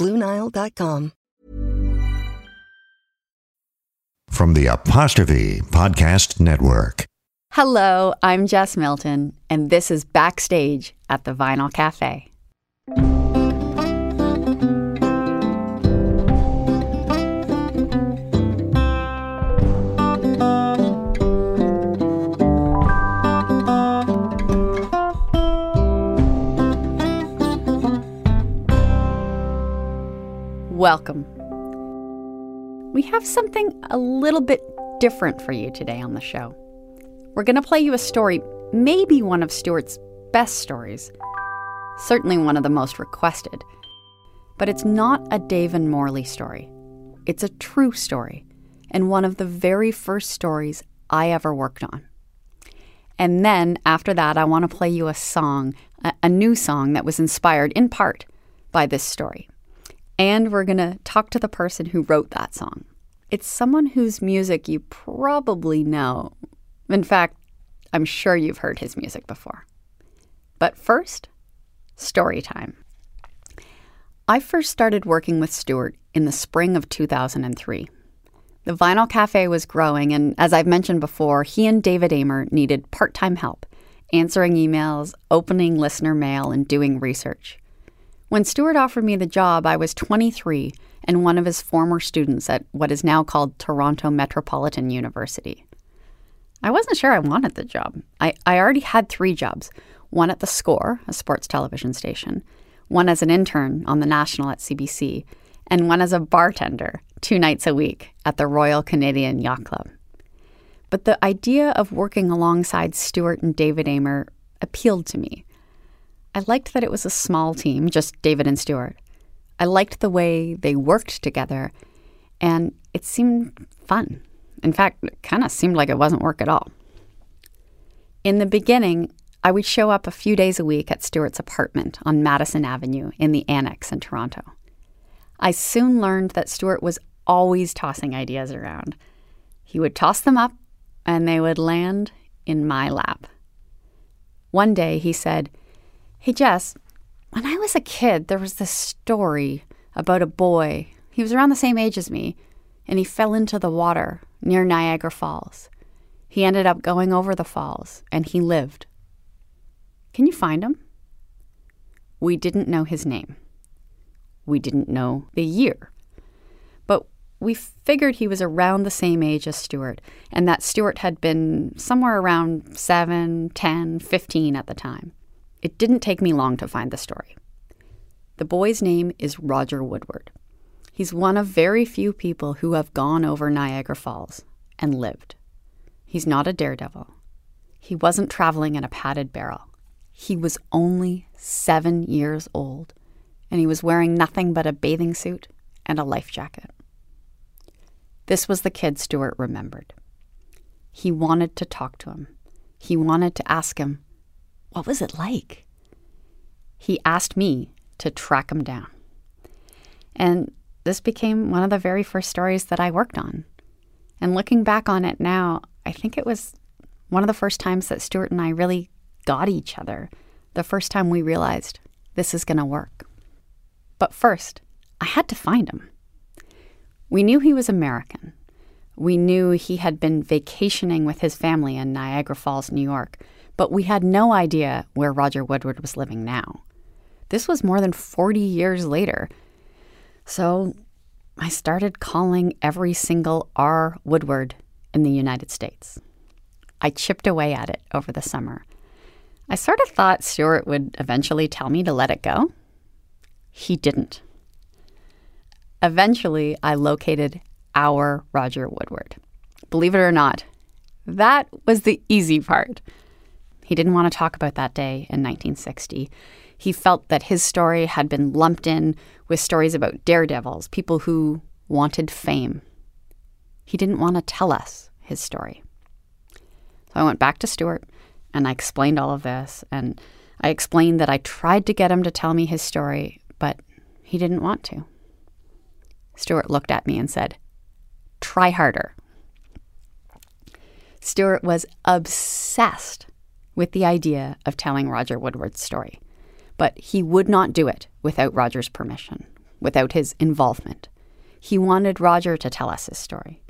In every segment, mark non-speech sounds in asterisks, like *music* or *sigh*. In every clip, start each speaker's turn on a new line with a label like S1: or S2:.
S1: Bluenile.com.
S2: From the Apostrophe Podcast Network.
S3: Hello, I'm Jess Milton, and this is Backstage at the Vinyl Cafe. Welcome. We have something a little bit different for you today on the show. We're going to play you a story, maybe one of Stuart's best stories, certainly one of the most requested. But it's not a Dave and Morley story. It's a true story, and one of the very first stories I ever worked on. And then after that, I want to play you a song, a, a new song that was inspired in part by this story. And we're going to talk to the person who wrote that song. It's someone whose music you probably know. In fact, I'm sure you've heard his music before. But first, story time. I first started working with Stuart in the spring of 2003. The Vinyl Cafe was growing, and as I've mentioned before, he and David Aymer needed part time help answering emails, opening listener mail, and doing research. When Stuart offered me the job, I was 23 and one of his former students at what is now called Toronto Metropolitan University. I wasn't sure I wanted the job. I, I already had three jobs one at The Score, a sports television station, one as an intern on the National at CBC, and one as a bartender two nights a week at the Royal Canadian Yacht Club. But the idea of working alongside Stuart and David Aymer appealed to me. I liked that it was a small team, just David and Stuart. I liked the way they worked together, and it seemed fun. In fact, it kind of seemed like it wasn't work at all. In the beginning, I would show up a few days a week at Stuart's apartment on Madison Avenue in the Annex in Toronto. I soon learned that Stuart was always tossing ideas around. He would toss them up, and they would land in my lap. One day he said, Hey, Jess, when I was a kid, there was this story about a boy. He was around the same age as me, and he fell into the water near Niagara Falls. He ended up going over the falls, and he lived. Can you find him? We didn't know his name. We didn't know the year. But we figured he was around the same age as Stuart, and that Stuart had been somewhere around 7, 10, 15 at the time. It didn't take me long to find the story. The boy's name is Roger Woodward. He's one of very few people who have gone over Niagara Falls and lived. He's not a daredevil. He wasn't traveling in a padded barrel. He was only seven years old, and he was wearing nothing but a bathing suit and a life jacket. This was the kid Stuart remembered. He wanted to talk to him. He wanted to ask him what was it like? He asked me to track him down. And this became one of the very first stories that I worked on. And looking back on it now, I think it was one of the first times that Stuart and I really got each other. The first time we realized this is going to work. But first, I had to find him. We knew he was American. We knew he had been vacationing with his family in Niagara Falls, New York, but we had no idea where Roger Woodward was living now. This was more than 40 years later. So I started calling every single R. Woodward in the United States. I chipped away at it over the summer. I sort of thought Stuart would eventually tell me to let it go. He didn't. Eventually, I located our Roger Woodward. Believe it or not, that was the easy part. He didn't want to talk about that day in 1960. He felt that his story had been lumped in with stories about daredevils, people who wanted fame. He didn't want to tell us his story. So I went back to Stuart and I explained all of this. And I explained that I tried to get him to tell me his story, but he didn't want to. Stuart looked at me and said, Try harder. Stuart was obsessed with the idea of telling Roger Woodward's story. But he would not do it without Roger's permission, without his involvement. He wanted Roger to tell us his story.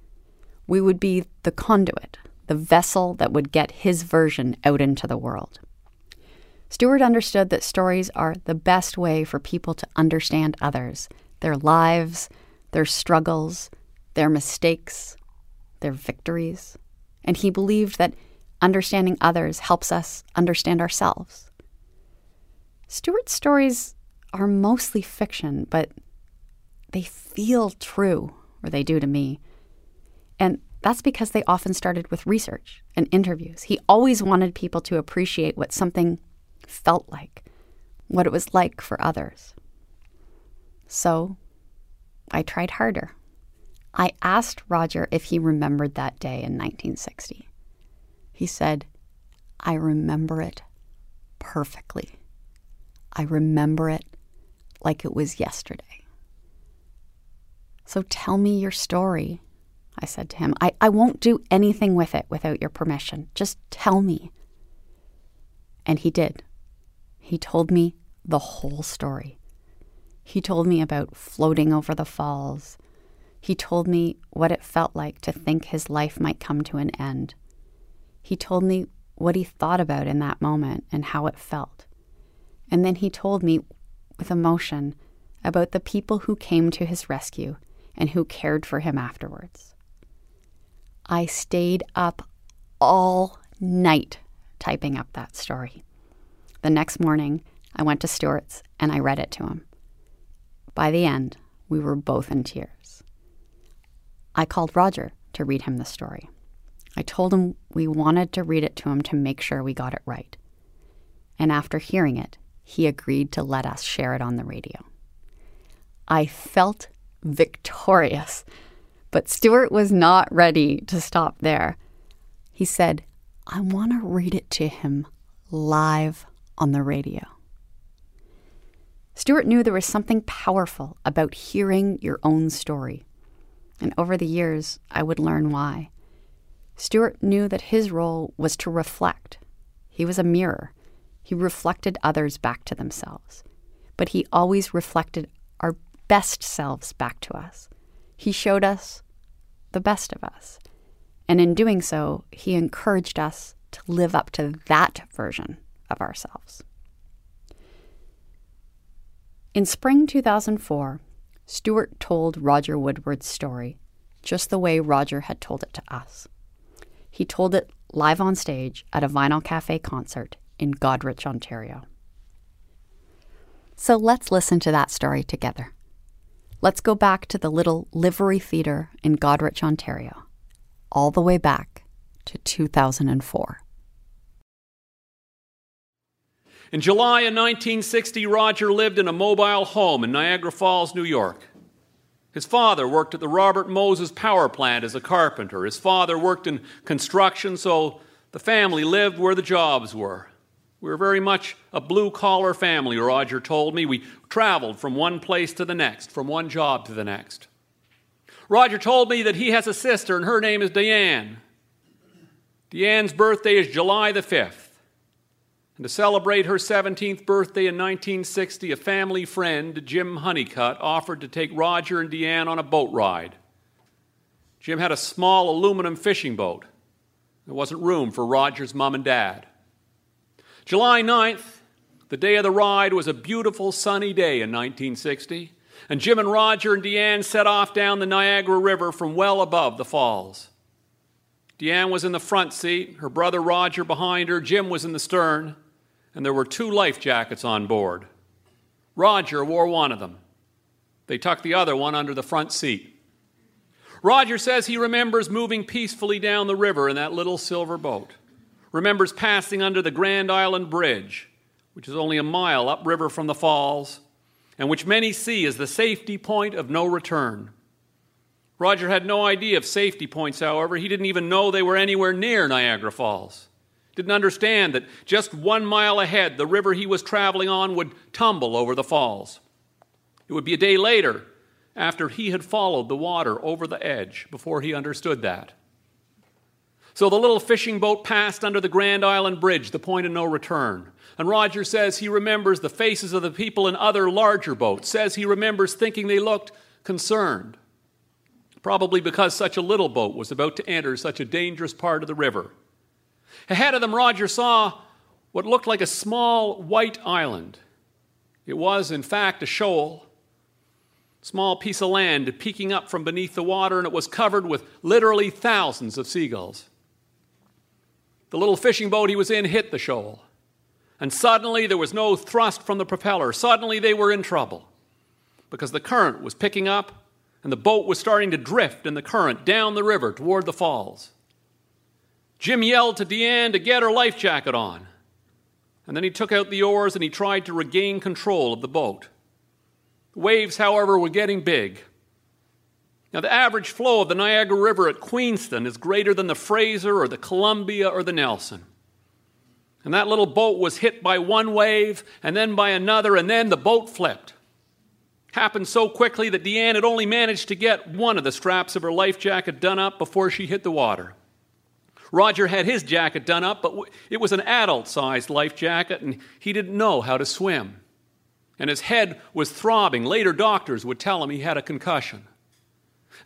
S3: We would be the conduit, the vessel that would get his version out into the world. Stuart understood that stories are the best way for people to understand others, their lives, their struggles, their mistakes, their victories. And he believed that understanding others helps us understand ourselves. Stuart's stories are mostly fiction, but they feel true, or they do to me. And that's because they often started with research and interviews. He always wanted people to appreciate what something felt like, what it was like for others. So I tried harder. I asked Roger if he remembered that day in 1960. He said, I remember it perfectly. I remember it like it was yesterday. So tell me your story, I said to him. I, I won't do anything with it without your permission. Just tell me. And he did. He told me the whole story. He told me about floating over the falls. He told me what it felt like to think his life might come to an end. He told me what he thought about in that moment and how it felt. And then he told me with emotion about the people who came to his rescue and who cared for him afterwards. I stayed up all night typing up that story. The next morning, I went to Stuart's and I read it to him. By the end, we were both in tears. I called Roger to read him the story. I told him we wanted to read it to him to make sure we got it right. And after hearing it, he agreed to let us share it on the radio. I felt victorious, but Stuart was not ready to stop there. He said, I want to read it to him live on the radio. Stuart knew there was something powerful about hearing your own story. And over the years, I would learn why. Stuart knew that his role was to reflect. He was a mirror. He reflected others back to themselves. But he always reflected our best selves back to us. He showed us the best of us. And in doing so, he encouraged us to live up to that version of ourselves. In spring 2004, Stuart told Roger Woodward's story just the way Roger had told it to us. He told it live on stage at a Vinyl Cafe concert in Goderich, Ontario. So let's listen to that story together. Let's go back to the little livery theatre in Goderich, Ontario, all the way back to 2004.
S4: In July of 1960, Roger lived in a mobile home in Niagara Falls, New York. His father worked at the Robert Moses power plant as a carpenter. His father worked in construction, so the family lived where the jobs were. We were very much a blue collar family, Roger told me. We traveled from one place to the next, from one job to the next. Roger told me that he has a sister, and her name is Deanne. Deanne's birthday is July the 5th. And to celebrate her 17th birthday in 1960, a family friend, Jim Honeycutt, offered to take Roger and Deanne on a boat ride. Jim had a small aluminum fishing boat. There wasn't room for Roger's mom and dad. July 9th, the day of the ride, was a beautiful sunny day in 1960, and Jim and Roger and Deanne set off down the Niagara River from well above the falls. Deanne was in the front seat, her brother Roger behind her, Jim was in the stern and there were two life jackets on board. Roger wore one of them. They tucked the other one under the front seat. Roger says he remembers moving peacefully down the river in that little silver boat, remembers passing under the Grand Island Bridge, which is only a mile upriver from the falls, and which many see as the safety point of no return. Roger had no idea of safety points, however. He didn't even know they were anywhere near Niagara Falls. Didn't understand that just one mile ahead, the river he was traveling on would tumble over the falls. It would be a day later, after he had followed the water over the edge, before he understood that. So the little fishing boat passed under the Grand Island Bridge, the point of no return. And Roger says he remembers the faces of the people in other larger boats, says he remembers thinking they looked concerned. Probably because such a little boat was about to enter such a dangerous part of the river. Ahead of them, Roger saw what looked like a small white island. It was, in fact, a shoal, small piece of land peeking up from beneath the water, and it was covered with literally thousands of seagulls. The little fishing boat he was in hit the shoal, and suddenly there was no thrust from the propeller. Suddenly they were in trouble because the current was picking up and the boat was starting to drift in the current down the river toward the falls. Jim yelled to Deanne to get her life jacket on. And then he took out the oars and he tried to regain control of the boat. The waves, however, were getting big. Now, the average flow of the Niagara River at Queenston is greater than the Fraser or the Columbia or the Nelson. And that little boat was hit by one wave and then by another, and then the boat flipped. Happened so quickly that Deanne had only managed to get one of the straps of her life jacket done up before she hit the water. Roger had his jacket done up, but it was an adult sized life jacket, and he didn't know how to swim. And his head was throbbing. Later, doctors would tell him he had a concussion.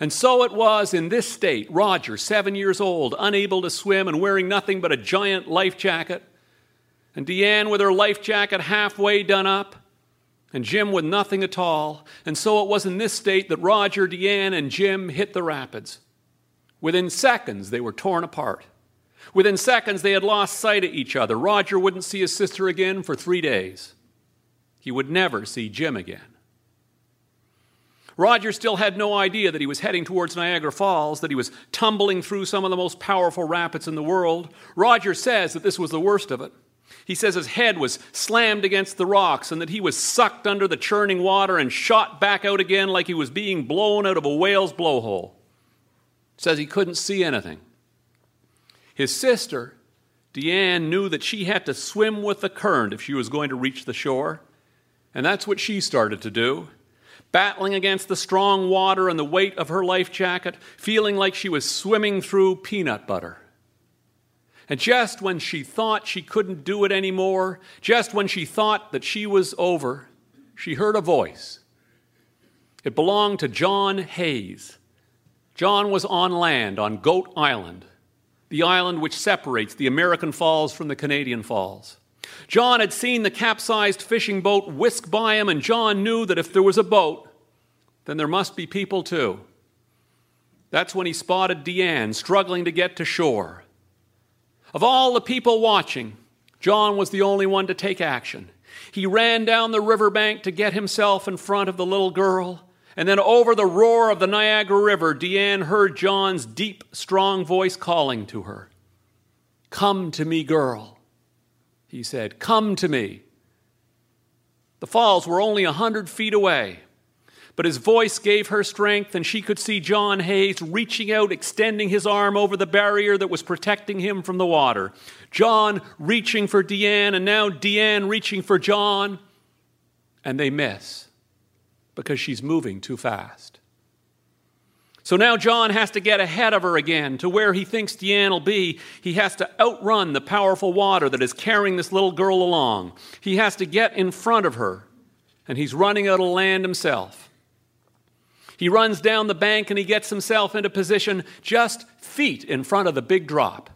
S4: And so it was in this state Roger, seven years old, unable to swim and wearing nothing but a giant life jacket, and Deanne with her life jacket halfway done up, and Jim with nothing at all. And so it was in this state that Roger, Deanne, and Jim hit the rapids. Within seconds, they were torn apart. Within seconds, they had lost sight of each other. Roger wouldn't see his sister again for three days. He would never see Jim again. Roger still had no idea that he was heading towards Niagara Falls, that he was tumbling through some of the most powerful rapids in the world. Roger says that this was the worst of it. He says his head was slammed against the rocks and that he was sucked under the churning water and shot back out again like he was being blown out of a whale's blowhole. Says he couldn't see anything. His sister, Deanne, knew that she had to swim with the current if she was going to reach the shore. And that's what she started to do. Battling against the strong water and the weight of her life jacket, feeling like she was swimming through peanut butter. And just when she thought she couldn't do it anymore, just when she thought that she was over, she heard a voice. It belonged to John Hayes. John was on land on Goat Island the island which separates the American Falls from the Canadian Falls. John had seen the capsized fishing boat whisk by him, and John knew that if there was a boat, then there must be people too. That's when he spotted Deanne struggling to get to shore. Of all the people watching, John was the only one to take action. He ran down the riverbank to get himself in front of the little girl and then over the roar of the Niagara River, Deanne heard John's deep, strong voice calling to her. Come to me, girl, he said. Come to me. The falls were only a hundred feet away. But his voice gave her strength, and she could see John Hayes reaching out, extending his arm over the barrier that was protecting him from the water. John reaching for Deanne, and now Deanne reaching for John. And they miss because she's moving too fast. So now John has to get ahead of her again to where he thinks Deanne will be. He has to outrun the powerful water that is carrying this little girl along. He has to get in front of her, and he's running out of land himself. He runs down the bank and he gets himself into position just feet in front of the big drop.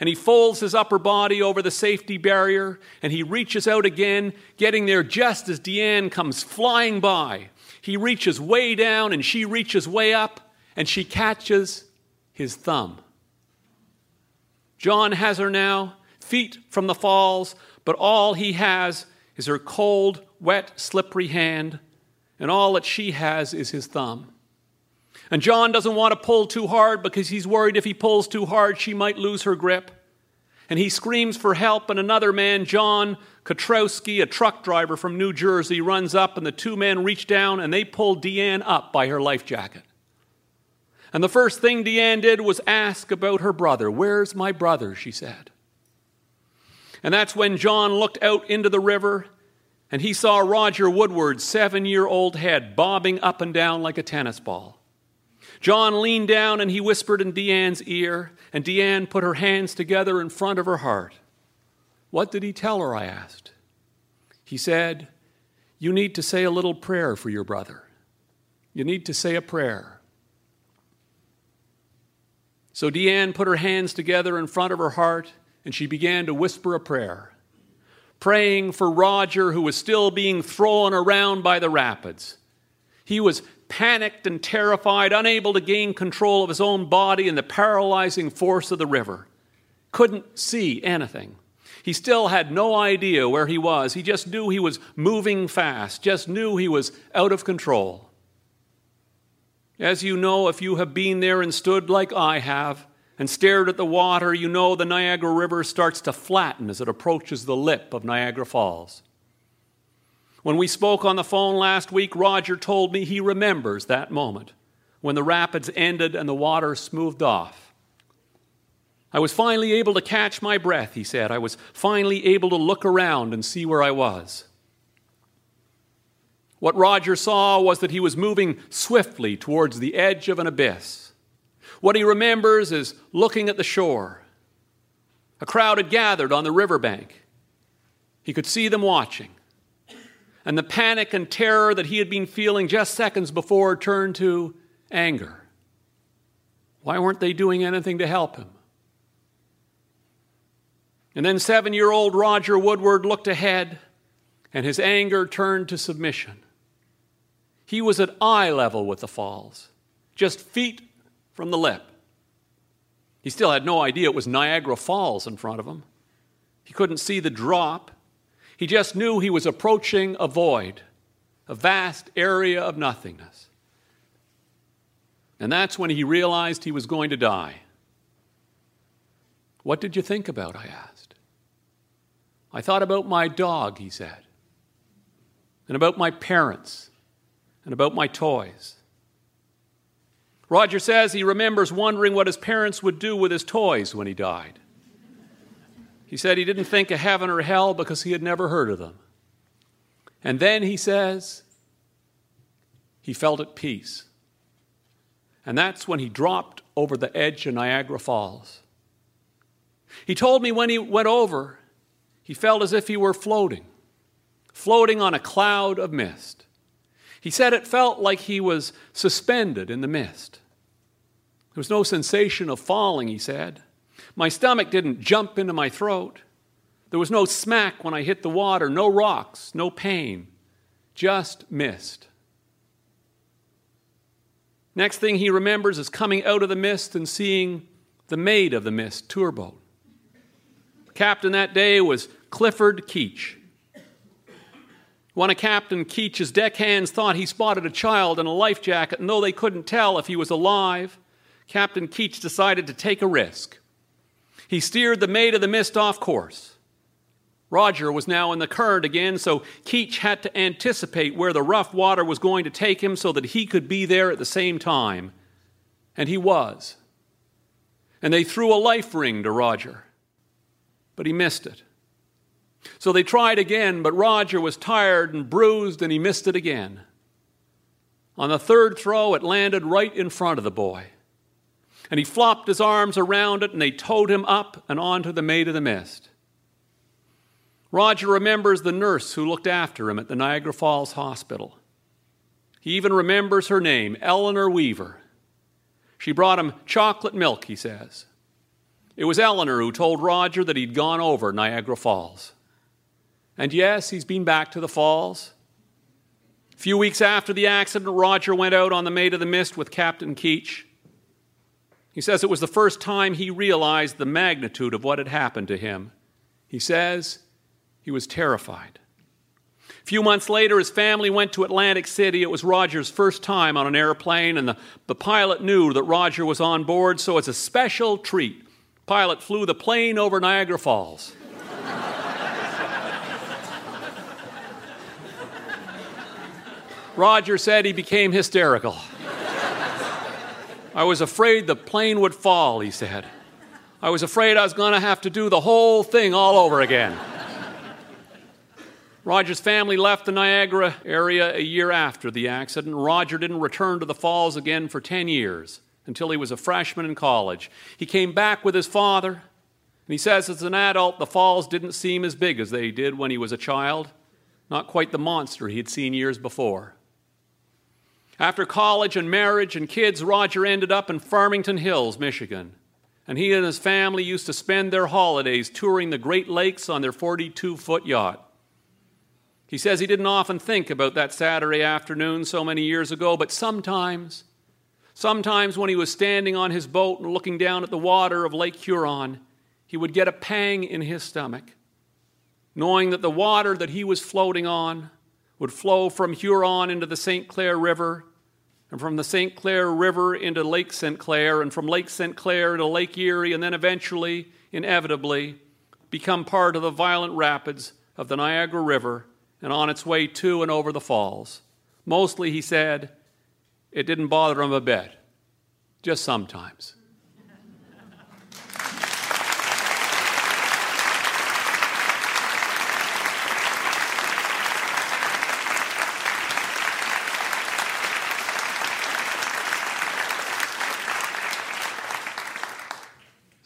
S4: And he folds his upper body over the safety barrier and he reaches out again, getting there just as Deanne comes flying by. He reaches way down and she reaches way up and she catches his thumb. John has her now, feet from the falls, but all he has is her cold, wet, slippery hand, and all that she has is his thumb. And John doesn't want to pull too hard because he's worried if he pulls too hard, she might lose her grip. And he screams for help, and another man, John Kotrowski, a truck driver from New Jersey, runs up, and the two men reach down and they pull Deanne up by her life jacket. And the first thing Deanne did was ask about her brother. Where's my brother? she said. And that's when John looked out into the river and he saw Roger Woodward's seven year old head bobbing up and down like a tennis ball. John leaned down and he whispered in Deanne's ear, and Deanne put her hands together in front of her heart. What did he tell her? I asked. He said, You need to say a little prayer for your brother. You need to say a prayer. So Deanne put her hands together in front of her heart and she began to whisper a prayer, praying for Roger, who was still being thrown around by the rapids. He was panicked and terrified, unable to gain control of his own body in the paralyzing force of the river. Couldn't see anything. He still had no idea where he was. He just knew he was moving fast, just knew he was out of control. As you know, if you have been there and stood like I have and stared at the water, you know the Niagara River starts to flatten as it approaches the lip of Niagara Falls. When we spoke on the phone last week, Roger told me he remembers that moment when the rapids ended and the water smoothed off. I was finally able to catch my breath, he said. I was finally able to look around and see where I was. What Roger saw was that he was moving swiftly towards the edge of an abyss. What he remembers is looking at the shore. A crowd had gathered on the riverbank. He could see them watching. And the panic and terror that he had been feeling just seconds before turned to anger. Why weren't they doing anything to help him? And then seven year old Roger Woodward looked ahead, and his anger turned to submission. He was at eye level with the falls, just feet from the lip. He still had no idea it was Niagara Falls in front of him. He couldn't see the drop. He just knew he was approaching a void, a vast area of nothingness. And that's when he realized he was going to die. What did you think about? I asked. I thought about my dog, he said, and about my parents and about my toys. Roger says he remembers wondering what his parents would do with his toys when he died. He said he didn't think of heaven or hell because he had never heard of them. And then he says he felt at peace. And that's when he dropped over the edge of Niagara Falls. He told me when he went over, he felt as if he were floating, floating on a cloud of mist. He said it felt like he was suspended in the mist. There was no sensation of falling, he said. My stomach didn't jump into my throat. There was no smack when I hit the water, no rocks, no pain, just mist. Next thing he remembers is coming out of the mist and seeing the Maid of the Mist tour boat. Captain that day was Clifford Keach. One of Captain Keach's deckhands thought he spotted a child in a life jacket, and though they couldn't tell if he was alive, Captain Keach decided to take a risk. He steered the Maid of the Mist off course. Roger was now in the current again, so Keach had to anticipate where the rough water was going to take him so that he could be there at the same time. And he was. And they threw a life ring to Roger, but he missed it. So they tried again, but Roger was tired and bruised, and he missed it again. On the third throw, it landed right in front of the boy. And he flopped his arms around it, and they towed him up and onto the Maid of the Mist. Roger remembers the nurse who looked after him at the Niagara Falls Hospital. He even remembers her name, Eleanor Weaver. She brought him chocolate milk, he says. It was Eleanor who told Roger that he'd gone over Niagara Falls. And yes, he's been back to the falls. A few weeks after the accident, Roger went out on the Maid of the Mist with Captain Keach. He says it was the first time he realized the magnitude of what had happened to him. He says he was terrified. A few months later, his family went to Atlantic City. It was Roger's first time on an airplane, and the, the pilot knew that Roger was on board, so as a special treat, pilot flew the plane over Niagara Falls. *laughs* Roger said he became hysterical. I was afraid the plane would fall, he said. I was afraid I was going to have to do the whole thing all over again. Roger's family left the Niagara area a year after the accident. Roger didn't return to the falls again for 10 years until he was a freshman in college. He came back with his father, and he says as an adult, the falls didn't seem as big as they did when he was a child, not quite the monster he had seen years before. After college and marriage and kids, Roger ended up in Farmington Hills, Michigan. And he and his family used to spend their holidays touring the Great Lakes on their 42 foot yacht. He says he didn't often think about that Saturday afternoon so many years ago, but sometimes, sometimes when he was standing on his boat and looking down at the water of Lake Huron, he would get a pang in his stomach, knowing that the water that he was floating on would flow from Huron into the St. Clair River, and from the St. Clair River into Lake St. Clair, and from Lake St. Clair into Lake Erie, and then eventually, inevitably, become part of the violent rapids of the Niagara River and on its way to and over the falls. Mostly, he said, it didn't bother him a bit, just sometimes.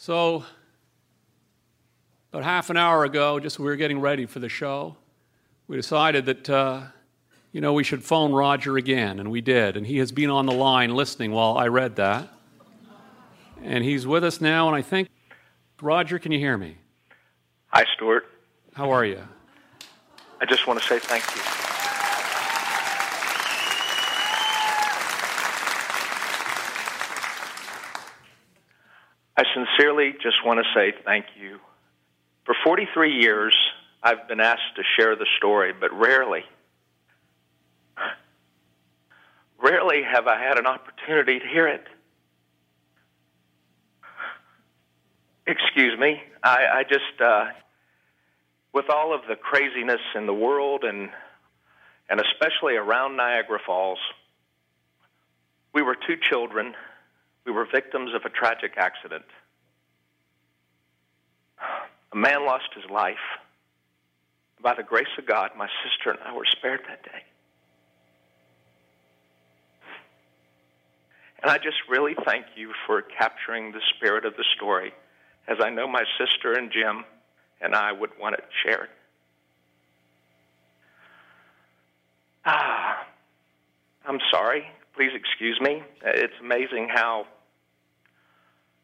S4: So, about half an hour ago, just we were getting ready for the show, we decided that, uh, you know, we should phone Roger again, and we did. And he has been on the line listening while I read that. And he's with us now, and I think, Roger, can you hear me?
S5: Hi, Stuart.
S4: How are you?
S5: I just want to say thank you. I sincerely just want to say thank you. For 43 years, I've been asked to share the story, but rarely, rarely have I had an opportunity to hear it. Excuse me. I, I just, uh, with all of the craziness in the world and and especially around Niagara Falls, we were two children we were victims of a tragic accident. A man lost his life. By the grace of God, my sister and I were spared that day. And I just really thank you for capturing the spirit of the story, as I know my sister and Jim and I would want it shared. Ah, I'm sorry please excuse me. It's amazing how,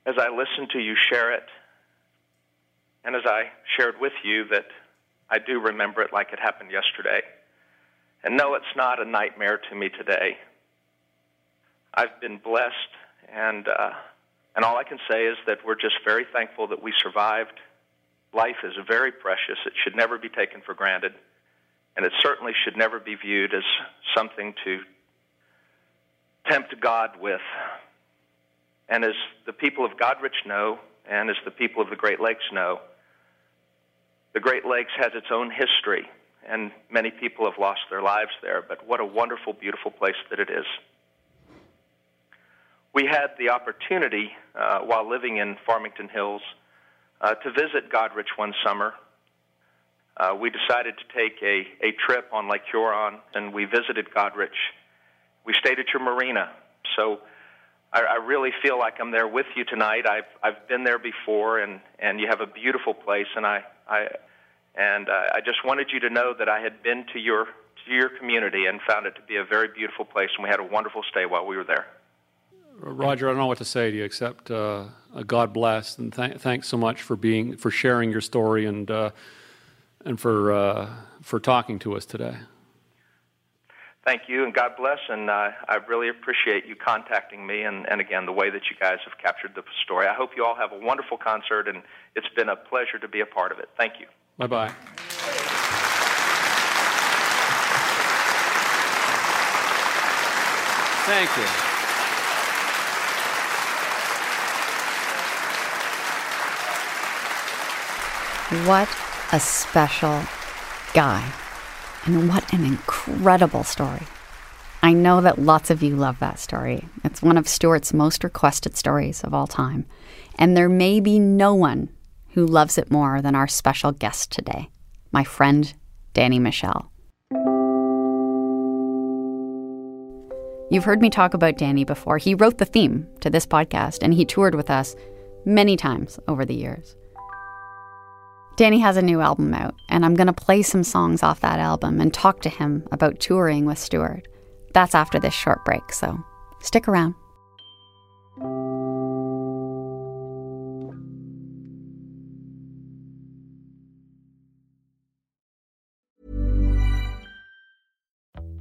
S5: as I listen to you share it, and as I shared with you, that I do remember it like it happened yesterday. And no, it's not a nightmare to me today. I've been blessed, and uh, and all I can say is that we're just very thankful that we survived. Life is very precious; it should never be taken for granted, and it certainly should never be viewed as something to tempt God with. And as the people of Goderich know, and as the people of the Great Lakes know, The Great Lakes has its own history, and many people have lost their lives there, but what a wonderful, beautiful place that it is. We had the opportunity, uh, while living in Farmington Hills, uh, to visit Goderich one summer. Uh, we decided to take a, a trip on Lake Huron, and we visited Goderich. We stayed at your marina. So I, I really feel like I'm there with you tonight. I've, I've been there before, and, and you have a beautiful place, and I, I, and uh, I just wanted you to know that I had been to your, to your community and found it to be a very beautiful place, and we had a wonderful stay while we were there.
S4: Roger, I don't know what to say to you except uh, God bless and th- thanks so much for being for sharing your story and uh, and for uh, for talking to us today.
S5: Thank you, and God bless. And uh, I really appreciate you contacting me, and, and again the way that you guys have captured the story. I hope you all have a wonderful concert, and it's been a pleasure to be a part of it. Thank you.
S4: Bye bye. Thank you.
S3: What a special guy. And what an incredible story. I know that lots of you love that story. It's one of Stuart's most requested stories of all time. And there may be no one who loves it more than our special guest today, my friend Danny Michel. You've heard me talk about Danny before. He wrote the theme to this podcast and he toured with us many times over the years. Danny has a new album out, and I'm going to play some songs off that album and talk to him about touring with Stuart. That's after this short break, so stick around.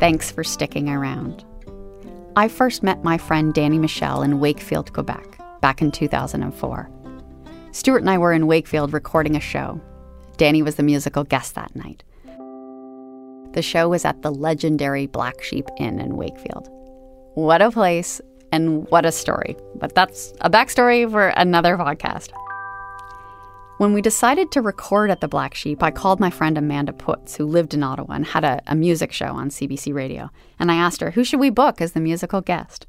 S3: Thanks for sticking around. I first met my friend Danny Michel in Wakefield, Quebec, back in 2004. Stuart and I were in Wakefield recording a show. Danny was the musical guest that night. The show was at the legendary Black Sheep Inn in Wakefield. What a place and what a story. But that's a backstory for another podcast. When we decided to record at the Black Sheep, I called my friend Amanda Putz, who lived in Ottawa and had a, a music show on CBC Radio. And I asked her, who should we book as the musical guest?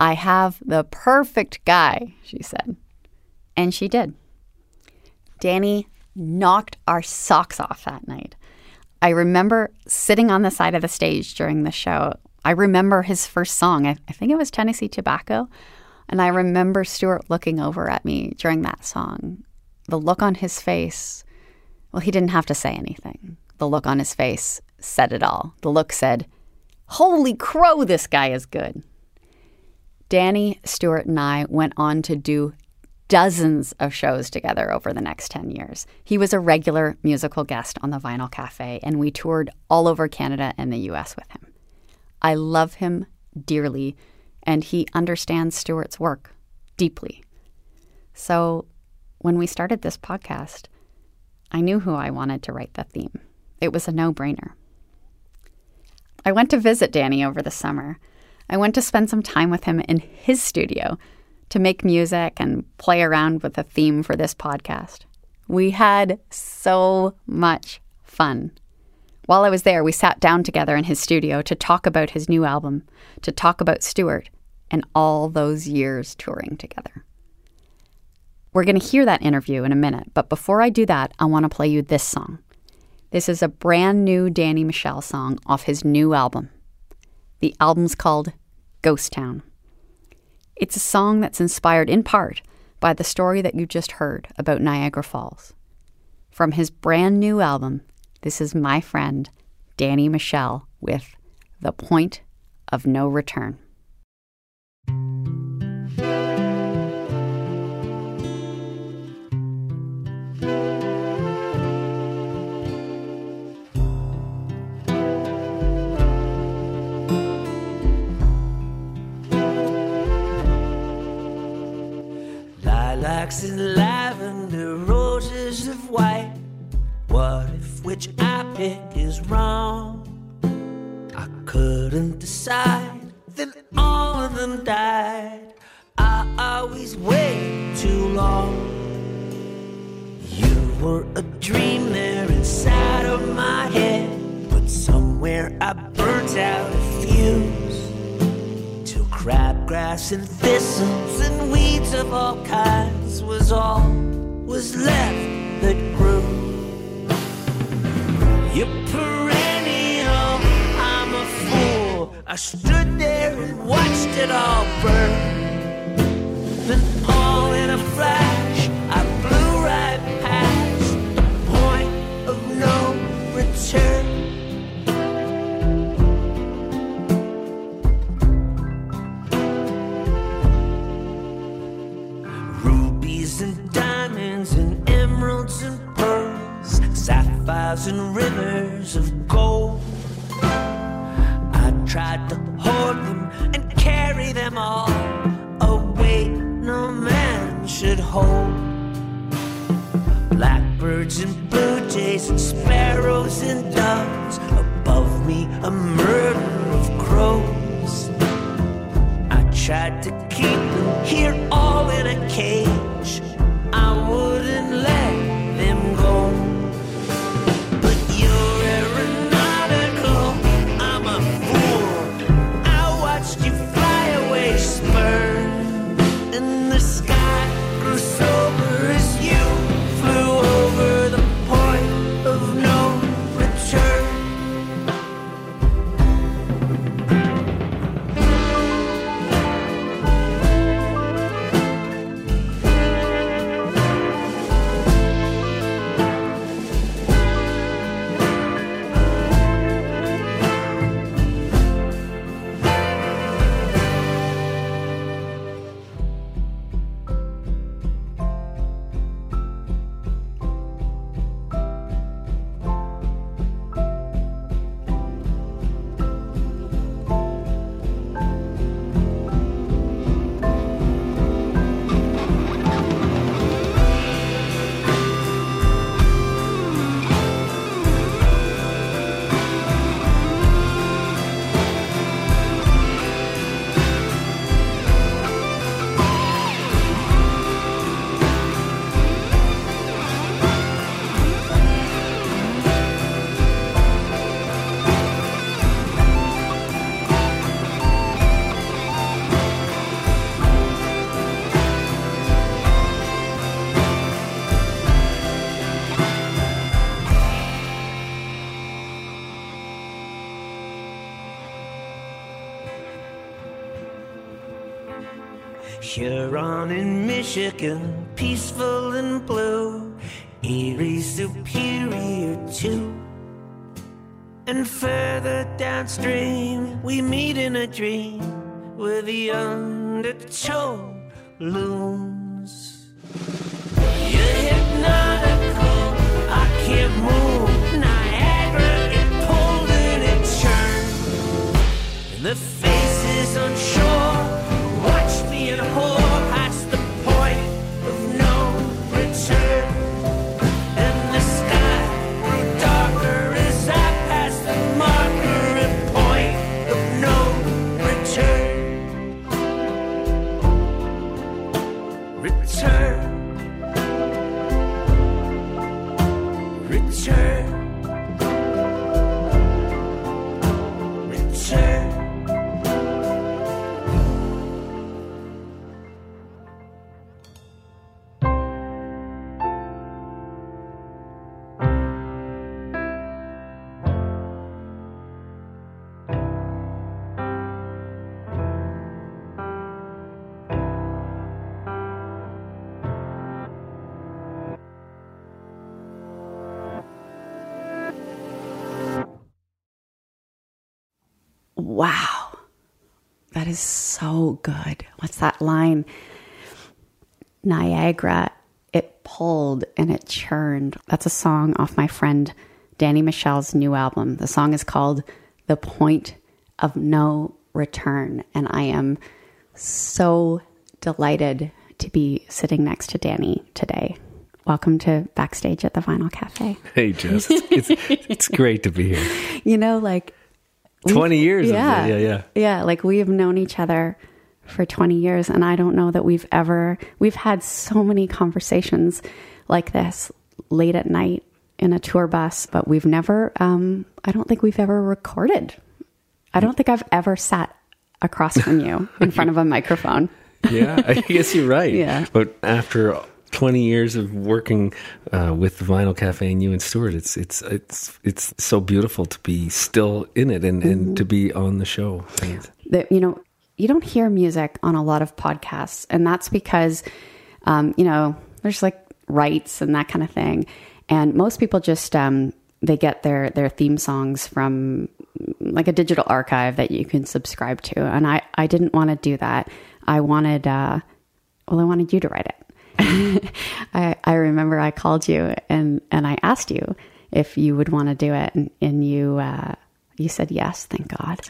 S3: I have the perfect guy, she said. And she did. Danny knocked our socks off that night. I remember sitting on the side of the stage during the show. I remember his first song. I, I think it was Tennessee Tobacco. And I remember Stuart looking over at me during that song. The look on his face, well, he didn't have to say anything. The look on his face said it all. The look said, Holy crow, this guy is good. Danny, Stuart, and I went on to do dozens of shows together over the next 10 years. He was a regular musical guest on the Vinyl Cafe, and we toured all over Canada and the US with him. I love him dearly, and he understands Stuart's work deeply. So when we started this podcast, I knew who I wanted to write the theme. It was a no brainer. I went to visit Danny over the summer. I went to spend some time with him in his studio to make music and play around with a theme for this podcast. We had so much fun. While I was there, we sat down together in his studio to talk about his new album, to talk about Stuart, and all those years touring together. We're going to hear that interview in a minute, but before I do that, I want to play you this song. This is a brand new Danny Michel song off his new album. The album's called Ghost Town. It's a song that's inspired in part by the story that you just heard about Niagara Falls. From his brand new album, this is my friend Danny Michel with The Point of No Return.
S6: And lavender, roses of white. What if which I pick is wrong? I couldn't decide, then all of them died. I always wait too long. You were a dream there inside of my head, but somewhere I burnt out a fuse. Crabgrass and thistles and weeds of all kinds was all was left that grew. You perennial, I'm a fool. I stood there and watched it all burn. Then all in a flash, sapphires and rivers of gold. I tried to hold them and carry them all away, no man should hold. Blackbirds and blue jays and sparrows and doves above me, a murder of crows. I tried to keep them here all in a cage. Sky grew sober as Michigan, peaceful and blue, Erie superior too. And further downstream, we meet in a dream where the undertow looms.
S3: So good. What's that line? Niagara, it pulled and it churned. That's a song off my friend Danny Michel's new album. The song is called The Point of No Return. And I am so delighted to be sitting next to Danny today. Welcome to Backstage at the Vinyl Cafe.
S7: Hey, Jess. It's, it's, great to be here.
S3: You know, like
S7: 20 years of
S3: Yeah.
S7: Yeah, yeah.
S3: Yeah. Like we have known each other for 20 years. And I don't know that we've ever, we've had so many conversations like this late at night in a tour bus, but we've never, um, I don't think we've ever recorded. I don't think I've ever sat across from you in front of a microphone. *laughs*
S7: Yeah, I guess you're right. *laughs*
S3: Yeah.
S7: But after 20 years of working uh, with the Vinyl Cafe and you and Stuart, it's it's it's it's so beautiful to be still in it and,
S3: Mm-hmm.
S7: and to be on the show.
S3: That you know you don't hear music on a lot of podcasts and that's because um, you know there's like rights and that kind of thing. And most people just um, they get their their theme songs from like a digital archive that you can subscribe to. And i i didn't want to do that. I wanted uh well i wanted you to write it *laughs* I, I remember I called you and, and I asked you if you would want to do it, and, and you uh, you said yes, thank God.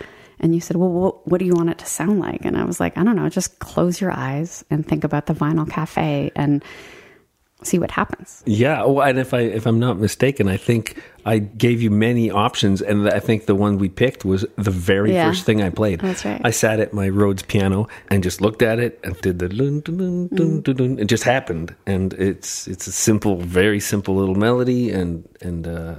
S3: And you said, "Well, what, what do you want it to sound like?" And I was like, "I don't know. Just close your eyes and think about the Vinyl Cafe and see what happens."
S7: yeah, oh, and if I if I'm not mistaken, I think I gave you many options, and I think the one we picked was the very
S3: Yeah.
S7: first thing I played.
S3: That's right.
S7: I sat at my Rhodes piano and just looked at it and did the dun, dun, dun, dun, dun, dun. it just happened, and it's it's a simple, very simple little melody, and and uh,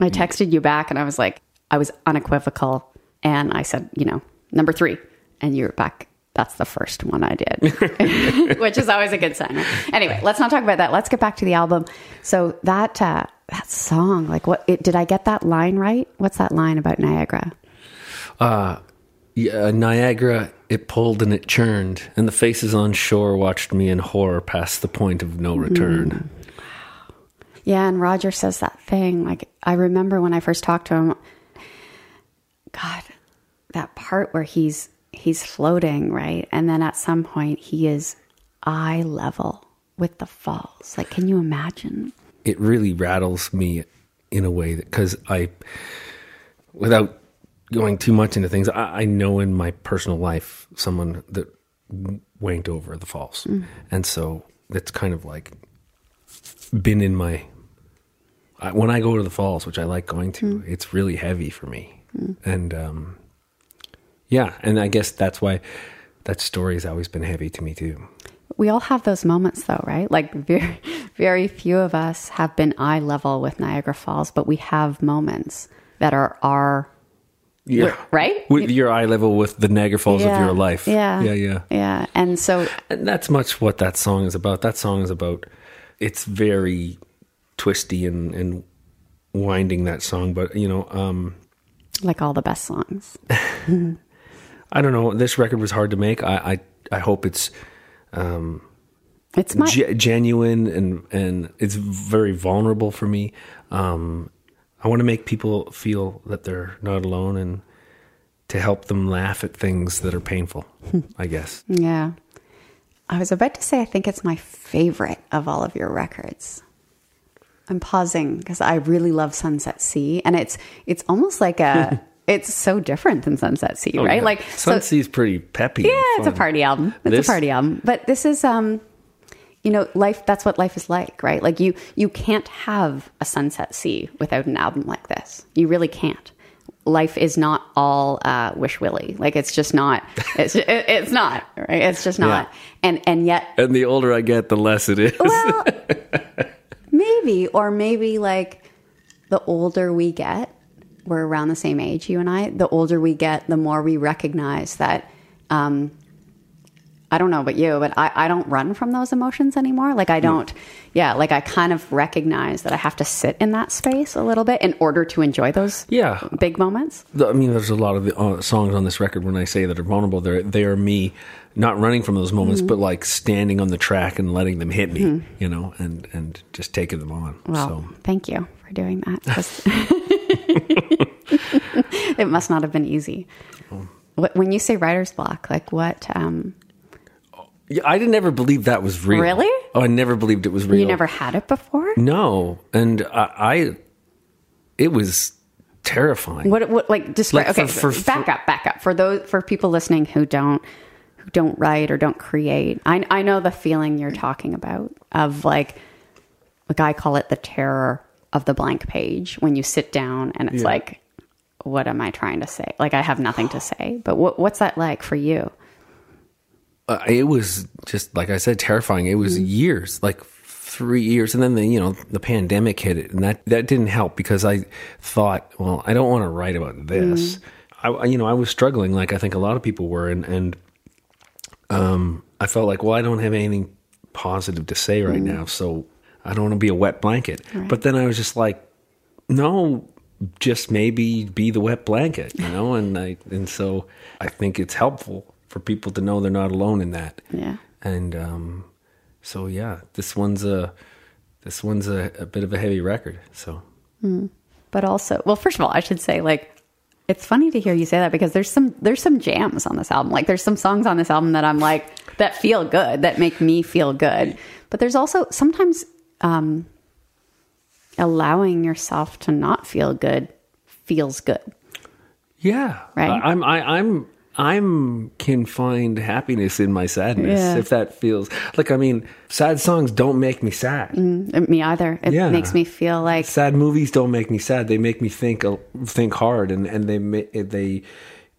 S3: I texted you back and I was like, I was unequivocal. And I said, you know, number three. And you were back. That's the first one I did, *laughs* *laughs* which is always a good sign. Anyway, let's not talk about that. Let's get back to the album. So that, uh, that song, like what, it, did I get that line right? What's that line about Niagara?
S7: Uh, yeah, uh, Niagara, it pulled and it churned, and the faces on shore watched me in horror past the point of no return. Hmm.
S3: Yeah, and Roger says that thing. Like I remember when I first talked to him. God, that part where he's he's floating, right? And then at some point he is eye level with the falls. Like, can you imagine?
S7: It really rattles me in a way that, because I, without going too much into things, I, I know in my personal life someone that wanked over the falls. Mm. And so it's kind of like been in my, I, when I go to the falls, which I like going to, mm. it's really heavy for me. Mm. And, um, yeah, and I guess that's why that story has always been heavy to me too.
S3: We all have those moments, though, right? Like very, very few of us have been eye level with Niagara Falls, but we have moments that are our
S7: Yeah.
S3: right.
S7: With your eye level with the Niagara Falls of your life.
S3: Yeah,
S7: Yeah, yeah.
S3: yeah. And so
S7: And that's much what that song is about. That song is about it's very twisty and, and winding that song, but you know, um
S3: like all the best songs. *laughs*
S7: I don't know. This record was hard to make. I I, I hope it's um
S3: It's my
S7: ge- genuine and and it's very vulnerable for me. Um I want to make people feel that they're not alone and to help them laugh at things that are painful, *laughs* I guess.
S3: yeah. I was about to say I think it's my favorite of all of your records. I'm pausing because I really love Sunset Sea, and it's it's almost like a *laughs* it's so different than Sunset Sea,
S7: Oh,
S3: right?
S7: yeah.
S3: Like so-
S7: Sunsea's pretty peppy.
S3: Yeah, it's a party album. It's
S7: This-
S3: a party album. But this is um you know, life that's what life is like, right? Like you you can't have a sunset sea without an album like this. You really can't. Life is not all uh, wish willy. Like it's just not. *laughs* It's it, it's not. Right? It's just not. And and yet
S7: And the older I get, the less it is.
S3: well, *laughs* maybe, or maybe like the older we get, we're around the same age, you and I. The older we get, the more we recognize that. Um, I don't know about you, but I, I don't run from those emotions anymore. Like I don't, yeah, like I kind of recognize that I have to sit in that space a little bit in order to enjoy those
S7: Yeah.
S3: big moments.
S7: I mean, there's a lot of the uh, songs on this record when I say that are vulnerable. They're they are me not running from those moments,
S3: Mm-hmm.
S7: but like standing on the track and letting them hit me, you know, and and just taking them on.
S3: Well,
S7: So
S3: thank you for doing that. *laughs* *laughs* *laughs* it must not have been easy. When you say writer's block, like what? Um,
S7: Yeah, I didn't ever believe that was real.
S3: Really?
S7: Oh, I never believed it was real.
S3: you never had it before?
S7: No, and I, I it was terrifying.
S3: What? What? Like describe?
S7: Like
S3: okay,
S7: for- for-
S3: back up, back up. For those for people listening who don't who don't write or don't create, I I know the feeling you're talking about of like like I call it the terror of the blank page when you sit down and it's
S7: Yeah.
S3: like, what am I trying to say? Like I have nothing to say. But what what's that like for you?
S7: uh, it was just like I said, terrifying. It was
S3: Mm-hmm.
S7: years, like three years, and then the you know the pandemic hit it, and that that didn't help because I thought, well, I don't want to write about this.
S3: Mm-hmm.
S7: I you know I was struggling, like I think a lot of people were, and and um, I felt like, well, I don't have anything positive to say right now, so I don't want to be a wet blanket.
S3: Right.
S7: But then I was just like, no, just maybe be the wet blanket, you know, and I and so I think it's helpful for people to know they're not alone in that.
S3: Yeah.
S7: And um, so yeah, this one's a this one's a, a bit of a heavy record. So
S3: but also well first of all i should say like it's funny to hear you say that because there's some there's some jams on this album like there's some songs on this album that i'm like that feel good that make me feel good but there's also sometimes um allowing yourself to not feel good feels good
S7: yeah,
S3: Right.
S7: I, I'm I, I'm I'm can find happiness in my sadness
S3: Yeah.
S7: if that feels like I mean sad songs don't make me sad.
S3: Mm, me either it
S7: Yeah.
S3: makes me feel like
S7: Sad movies don't make me sad. They make me think think hard and and they they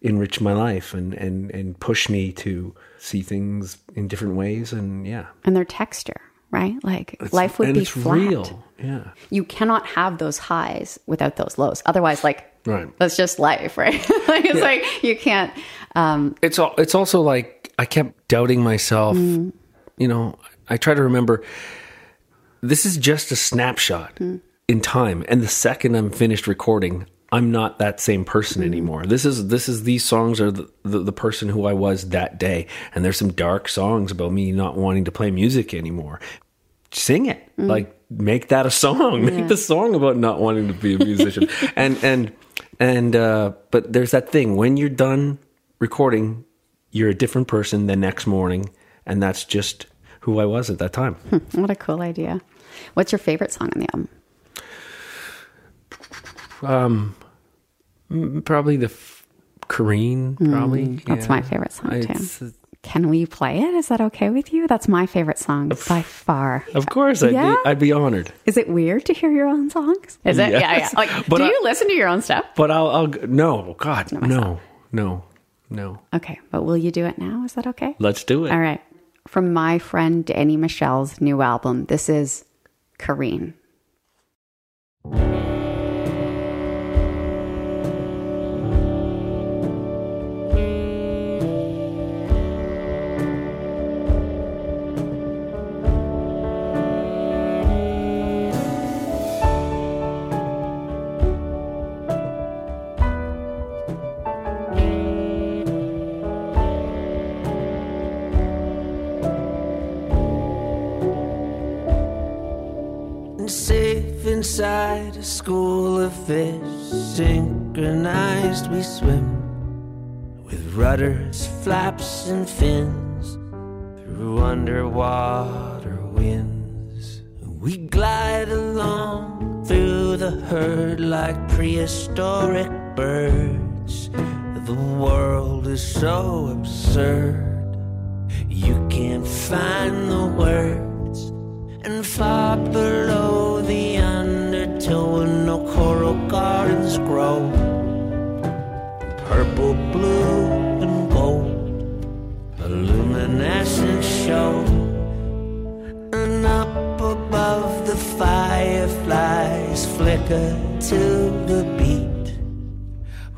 S7: enrich my life and and and push me to see things in different ways and yeah.
S3: and their texture right like
S7: It's-
S3: life would be
S7: it's
S3: flat
S7: real. Yeah.
S3: you cannot have those highs without those lows otherwise like
S7: Right.
S3: that's just life *laughs* right like it's
S7: Yeah.
S3: like you can't um
S7: it's all it's also like I kept doubting myself.
S3: Mm.
S7: You know, I try to remember this is just a snapshot
S3: Mm.
S7: in time, and the second I'm finished recording, I'm not that same person
S3: Mm.
S7: anymore. This is this is these songs are the, the the person who I was that day, and there's some dark songs about me not wanting to play music anymore. Sing it, like make that a song. *laughs* Make
S3: Mm. Yeah.
S7: the song about not wanting to be a musician, *laughs* and and and uh, but there's that thing when you're done recording, you're a different person the next morning, and that's just who I was at that time.
S3: What a cool idea. What's your favorite song on the album?
S7: Um, mm, probably the f- Kareen. Probably
S3: Mm, that's
S7: yeah.
S3: my favorite song too. Can we play it? Is that okay with you? That's my favorite song by far.
S7: Of course, I'd
S3: Yeah?
S7: be I'd be honored.
S3: Is it weird to hear your own songs? Is it? Yeah, yeah. Like, *laughs*
S7: But
S3: do
S7: I-
S3: you listen to your own stuff?
S7: But I'll I'll no God no no no.
S3: Okay, but will you do it now? Is that okay?
S7: Let's do it.
S3: All right. From my friend Danny Michel's new album, this is Kareen.
S6: We swim with rudders, flaps, and fins through underwater winds. We glide along through the herd like prehistoric birds. The world is so absurd. You can't find the words. And far below the undertow, no coral gardens grow. Purple, blue, and gold, a luminescent show. And up above the fireflies flicker to the beat.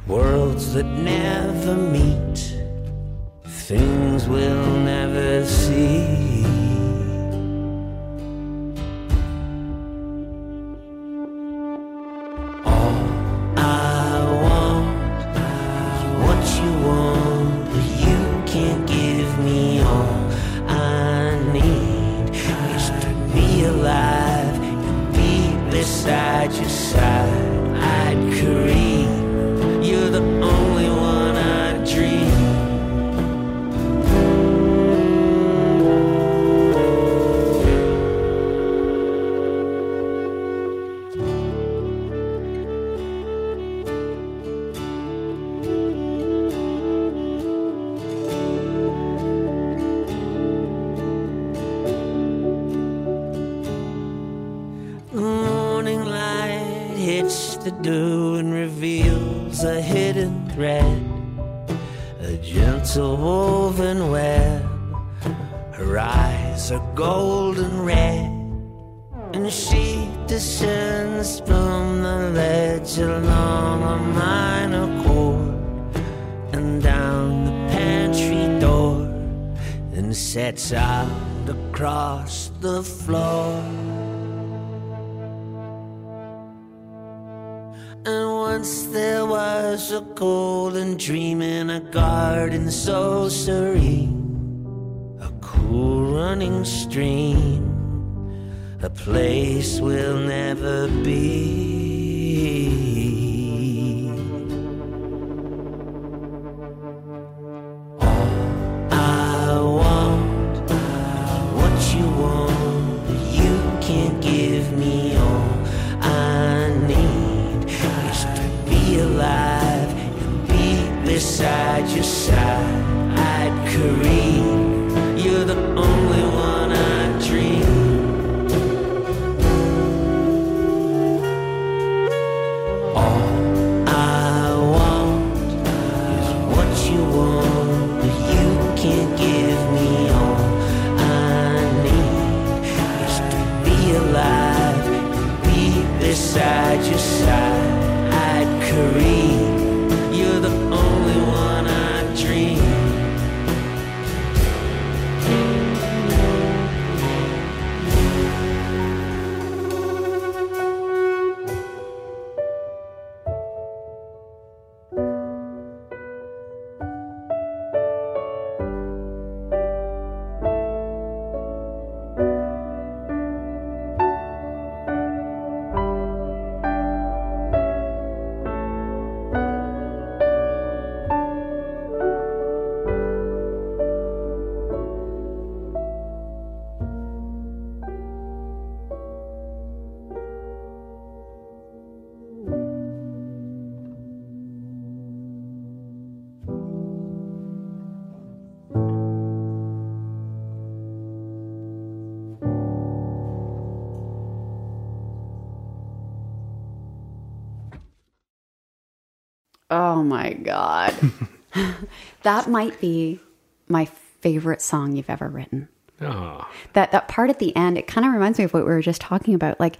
S6: Worlds that never meet, things we'll never see. So serene, a cool running stream, a place we'll never be.
S3: Oh my God. *laughs* that might be my favorite song you've ever written.
S7: Oh,
S3: That that part at the end, it kind of reminds me of what we were just talking about. Like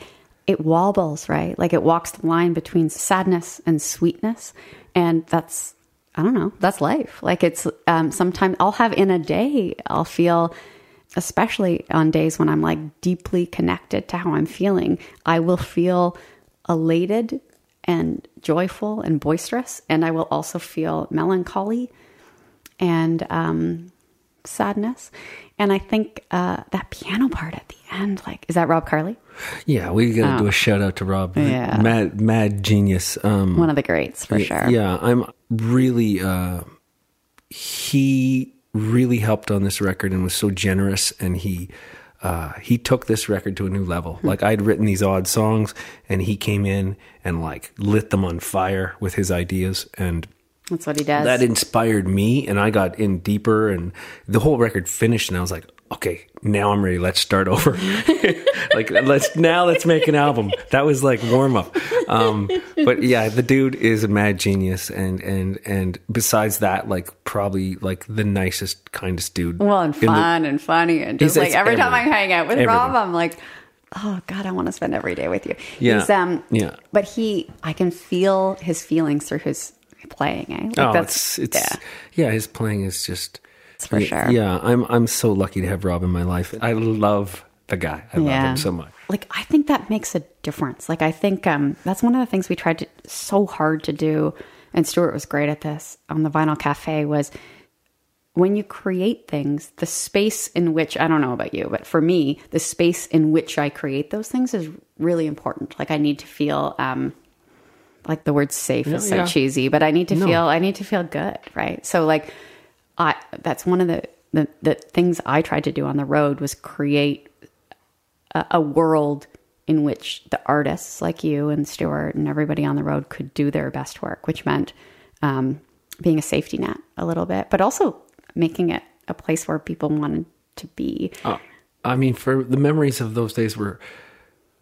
S3: it wobbles, right? Like it walks the line between sadness and sweetness. And that's I don't know, that's life. Like it's um sometimes I'll have in a day, I'll feel especially on days when I'm like deeply connected to how I'm feeling, I will feel elated and joyful and boisterous. And I will also feel melancholy and um, sadness. And I think uh, that piano part at the end, like, is that Rob Carly?
S7: yeah. We got to do
S3: Oh.
S7: a shout out to Rob.
S3: Yeah.
S7: mad, mad genius. Um,
S3: One of the greats for
S7: y-
S3: sure.
S7: Yeah, I'm really. Uh, he really helped on this record and was so generous, and he uh, he took this record to a new level.
S3: Hmm.
S7: Like I'd written these odd songs, and he came in and like lit them on fire with his ideas, and
S3: That's what he does.
S7: that inspired me and i got in deeper and the whole record finished and i was like okay now i'm ready let's start over *laughs* like let's now let's make an album that was like warm up um but yeah the dude is a mad genius and and and besides that like probably like the nicest kindest dude
S3: well, and
S7: in the-
S3: fun and funny. And just like every time I hang out with Rob, I'm like, oh God, I want to spend every day with you.
S7: Yeah.
S3: He's, um,
S7: Yeah.
S3: But he, I can feel his feelings through his playing. Eh? Like
S7: oh
S3: that's,
S7: it's it's yeah. his playing is just
S3: It's for
S7: yeah,
S3: sure.
S7: yeah i'm i'm so lucky to have rob in my life i love the guy i love him so much
S3: like I think that makes a difference. Like I think um, that's one of the things we tried to so hard to do, and Stuart was great at this on the Vinyl Cafe. Was when you create things, the space in which I don't know about you, but for me, the space in which I create those things is really important. Like I need to feel um, like the word safe is so
S7: Yeah, yeah.
S3: cheesy, but I need to
S7: No.
S3: feel I need to feel good, right? So like I that's one of the the, the things I tried to do on the road was create a, a world in which the artists like you and Stuart and everybody on the road could do their best work, which meant um, being a safety net a little bit, but also making it a place where people wanted to be.
S7: Uh, I mean, for the memories of those days were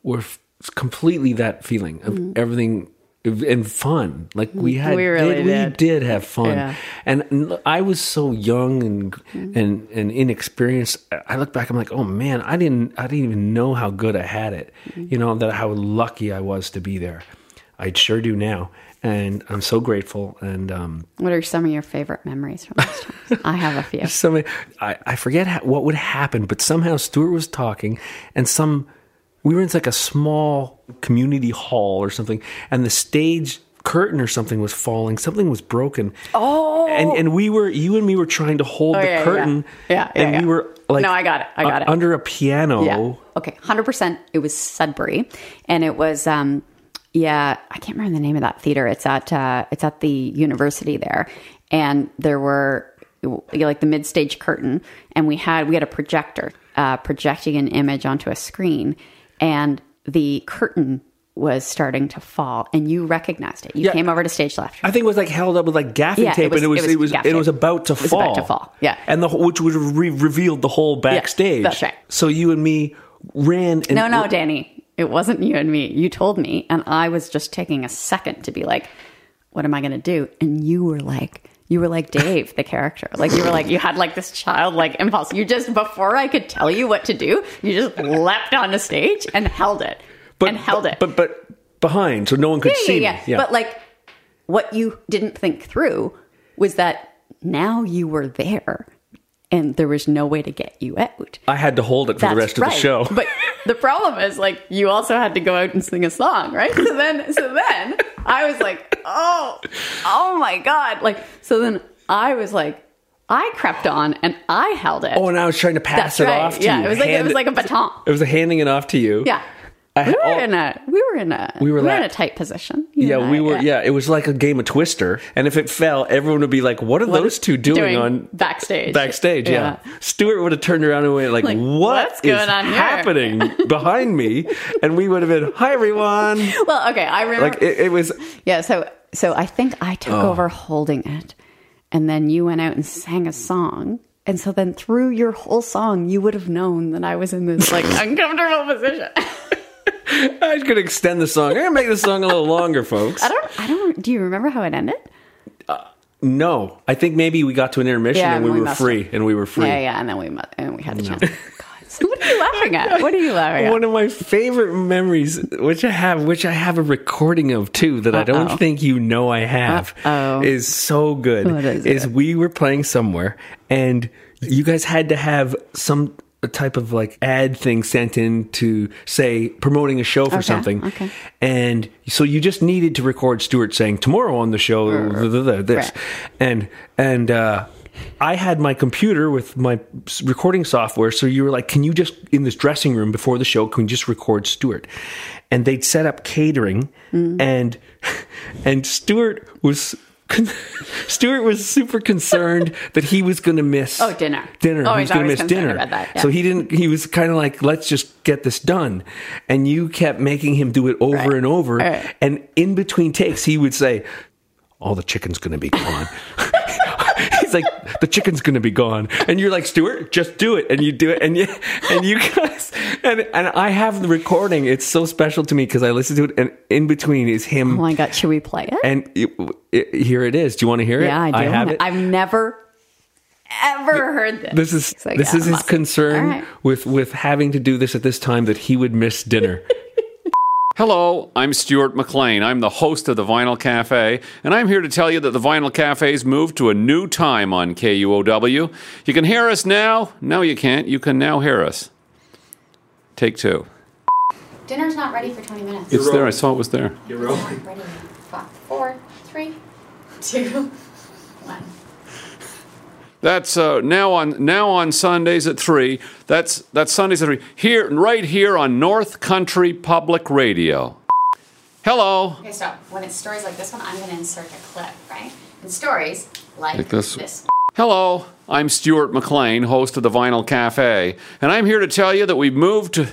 S7: were f- completely that feeling of
S3: Mm-hmm.
S7: everything and fun. Like we had,
S3: We really
S7: we
S3: did.
S7: did have fun,
S3: Yeah.
S7: and I was so young and
S3: Mm-hmm.
S7: and and inexperienced. I look back, I'm like, oh man, I didn't I didn't even know how good I had it.
S3: Mm-hmm.
S7: You know that how lucky I was to be there. I sure do now, and I'm so grateful. And um,
S3: What are some of your favorite memories from those times? I have a few. *laughs*
S7: so many, I, I forget how, what would happen, but somehow Stuart was talking, and some we were in like a small community hall or something, and the stage curtain or something was falling. Something was broken.
S3: Oh,
S7: and and we were you and me were trying to hold
S3: Oh,
S7: the
S3: yeah, yeah.
S7: curtain.
S3: Yeah, yeah,
S7: and
S3: yeah.
S7: we were like,
S3: No, I got it, I got
S7: uh,
S3: it.
S7: under a piano.
S3: Yeah. Okay. Hundred percent. It was Sudbury, and it was um, yeah. I can't remember the name of that theater. It's at uh, it's at the university there, and there were like the mid stage curtain, and we had we had a projector uh, projecting an image onto a screen, and the curtain was starting to fall, and you recognized it. You
S7: Yeah.
S3: came over to stage left.
S7: I think it was like held up with like gaffing
S3: Yeah, it
S7: tape,
S3: was-
S7: and it was
S3: it was
S7: it was it was about to
S3: It was
S7: fall.
S3: about to fall, yeah.
S7: and the whole- which would have re- revealed the whole backstage.
S3: that's right.
S7: So you and me ran. And
S3: No, no, Danny. It wasn't you and me. You told me, and I was just taking a second to be like, "What am I going to do?" And you were like, "You were like Dave, the character. Like you were like you had like this childlike impulse. You just before I could tell you what to do, you just leapt on the stage and held it,
S7: but,
S3: and held it.
S7: but but behind, so no one could
S3: yeah,
S7: see
S3: yeah,
S7: me.
S3: yeah. But like, what you didn't think through was that now you were there, and there was no way to get you out.
S7: I had to hold it for the
S3: That's
S7: rest of the show.
S3: But *laughs* the problem is, like, you also had to go out and sing a song, right? So then, so then I was like, oh, oh my god! Like, so then I was like, I crept on and I held it.
S7: oh, and I was trying to pass
S3: That's
S7: it
S3: right.
S7: off to
S3: yeah,
S7: you.
S3: it was like it was like a baton.
S7: It was handing it off to you.
S3: Yeah, we were
S7: oh,
S3: in a we were in a
S7: We
S3: we
S7: were
S3: were, in a tight position. you
S7: yeah, we
S3: I,
S7: were. Yeah. it was like a game of Twister, and if it fell, everyone would be like, "What are
S3: What
S7: those two doing,
S3: doing
S7: on
S3: backstage.
S7: Backstage, yeah. Stuart would have turned around and went like,
S3: Like,
S7: "What
S3: what's
S7: is
S3: going on here?"
S7: happening *laughs* behind me?" And we would have been, "Hi, everyone."
S3: Well, okay, I remember.
S7: Like it, it was.
S3: Yeah, so so I think I took
S7: Oh.
S3: over holding it, and then you went out and sang a song, and so then through your whole song, you would have known that I was in this like *laughs* uncomfortable position. *laughs*
S7: I to extend the song. I'm going to make the song a little longer, folks.
S3: I don't, I don't. Do you remember how it ended?
S7: Uh, no, I think maybe we got to an intermission
S3: Yeah,
S7: and we
S3: we
S7: were free, and we were free.
S3: Yeah, yeah, and then we and we had the chance. God, what are you laughing at? What are you laughing at?
S7: One of my favorite memories, which I have, which I have a recording of too, that I don't think you know I have,
S3: Uh-oh.
S7: is so good.
S3: What is it?
S7: we were playing somewhere, and you guys had to have some type of like ad thing sent in to say promoting a show for
S3: Okay,
S7: something,
S3: okay.
S7: and so you just needed to record Stuart saying tomorrow on the show th- th- th- this,
S3: Right.
S7: and and. uh I had my computer with my recording software, so you were like, "Can you just in this dressing room before the show? Can we just record Stuart?" And they'd set up catering,
S3: Mm.
S7: and *laughs* and Stuart was *laughs* Stuart was super concerned that he was going to miss
S3: Oh, dinner.
S7: dinner.
S3: Oh,
S7: he was going to miss dinner.
S3: about that, yeah.
S7: So he didn't. He was kind of like, "Let's just get this done," and you kept making him do it over
S3: Right.
S7: and over.
S3: Right.
S7: And in between takes, he would say, "All the chicken's going to be gone." *laughs* He's like, the chicken's gonna be gone, and you're like, Stuart, just do it, and you do it, and you and you guys, and and I have the recording. It's so special to me because I listen to it, and in between is him.
S3: Oh my god, should we play it?
S7: and it, it- here it is. Do you want to hear it?
S3: yeah, I do.
S7: have it.
S3: I've never ever heard this.
S7: this is
S3: So,
S7: this
S3: yeah,
S7: is his
S3: must-
S7: concern
S3: right.
S7: with with having to do this at this time that he would miss dinner. *laughs*
S4: Hello, I'm Stuart McLean. I'm the host of the Vinyl Cafe, and I'm here to tell you that the Vinyl Cafe's moved to a new time on KUOW. You can hear us now. No, you can't. You can now hear us. Take two.
S8: Dinner's not ready for 20 minutes.
S4: It's there. I saw it was there. You're rolling.
S8: Ready in five, four, three, two, one.
S4: That's uh, now on now on Sundays at three. That's that's Sundays at three. Here, right here on North Country Public Radio. Hello.
S8: Okay, stop. When it's stories like this one, I'm going to insert a clip, right? And stories like,
S4: Like this.
S8: this.
S4: Hello, I'm Stuart McLean, host of the Vinyl Cafe, and I'm here to tell you that we've moved to,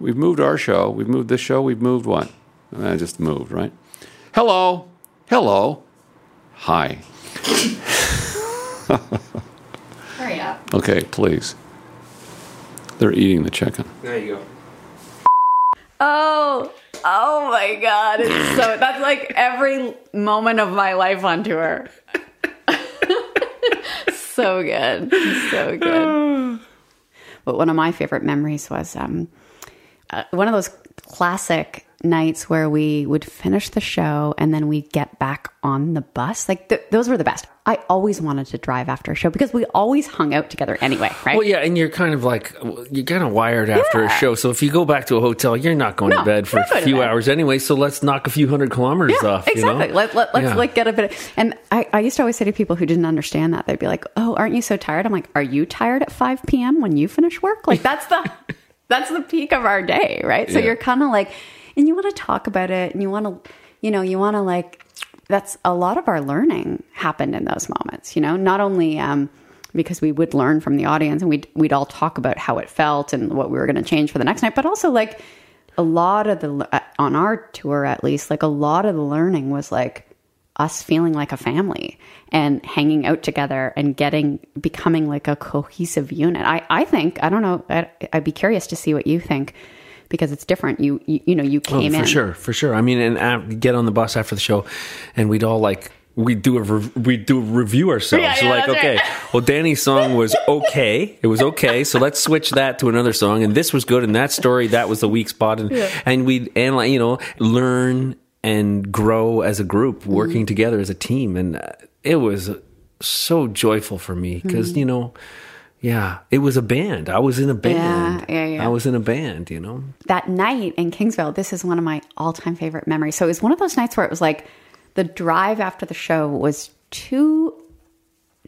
S4: we've moved our show. We've moved this show. We've moved what? I just moved, right? Hello, hello, hi.
S8: Hurry up.
S4: Okay, please. They're eating the chicken.
S7: There you go.
S3: Oh, oh my God. It's so, that's like every moment of my life on tour. *laughs* so good. So good. But one of my favorite memories was um, uh, one of those classic nights where we would finish the show and then we'd get back on the bus. Like th- those were the best. I always wanted to drive after a show because we always hung out together anyway, right?
S7: Well, yeah, and you're kind of like you're kind of wired after a show. So if you go back to a hotel, you're not going
S3: No,
S7: to bed for a few hours anyway. So let's knock a few hundred kilometers
S3: Yeah,
S7: off.
S3: exactly.
S7: You know?
S3: Let, let, let's
S7: Yeah.
S3: like get a bit of, and I, I used to always say to people who didn't understand that, they'd be like, oh, aren't you so tired? I'm like, are you tired at 5 p.m. when you finish work? Like that's the, *laughs* that's the peak of our day, right? So
S7: Yeah.
S3: you're kind of like, and you want to talk about it and you want to, you know, you want to like, that's a lot of our learning happened in those moments, you know, not only, um, because we would learn from the audience and we'd, we'd all talk about how it felt and what we were going to change for the next night, but also like a lot of the, uh, on our tour at least, like a lot of the learning was like us feeling like a family and hanging out together and getting, becoming like a cohesive unit. I, I think, I don't know, I'd, I'd be curious to see what you think because it's different. You, you, you know, you
S7: Oh,
S3: came
S7: for
S3: in.
S7: sure, for sure. I mean, and uh, get on the bus after the show, and we'd all like we do a re- we do a review ourselves.
S3: Yeah, yeah,
S7: like, okay,
S3: right.
S7: well, Danny's song was *laughs* okay. It was okay. So let's switch that to another song, and this was good. And that story that was the weak spot, and and we'd analyze, you know, learn and grow as a group,
S3: Mm-hmm.
S7: working together as a team, and uh, it was so joyful for me because
S3: Mm-hmm.
S7: you know. Yeah, it was a band. I was in a band.
S3: yeah, yeah.
S7: I was in a band, you know.
S3: that night in Kingsville, this is one of my all time favorite memories. So it was one of those nights where it was like the drive after the show was too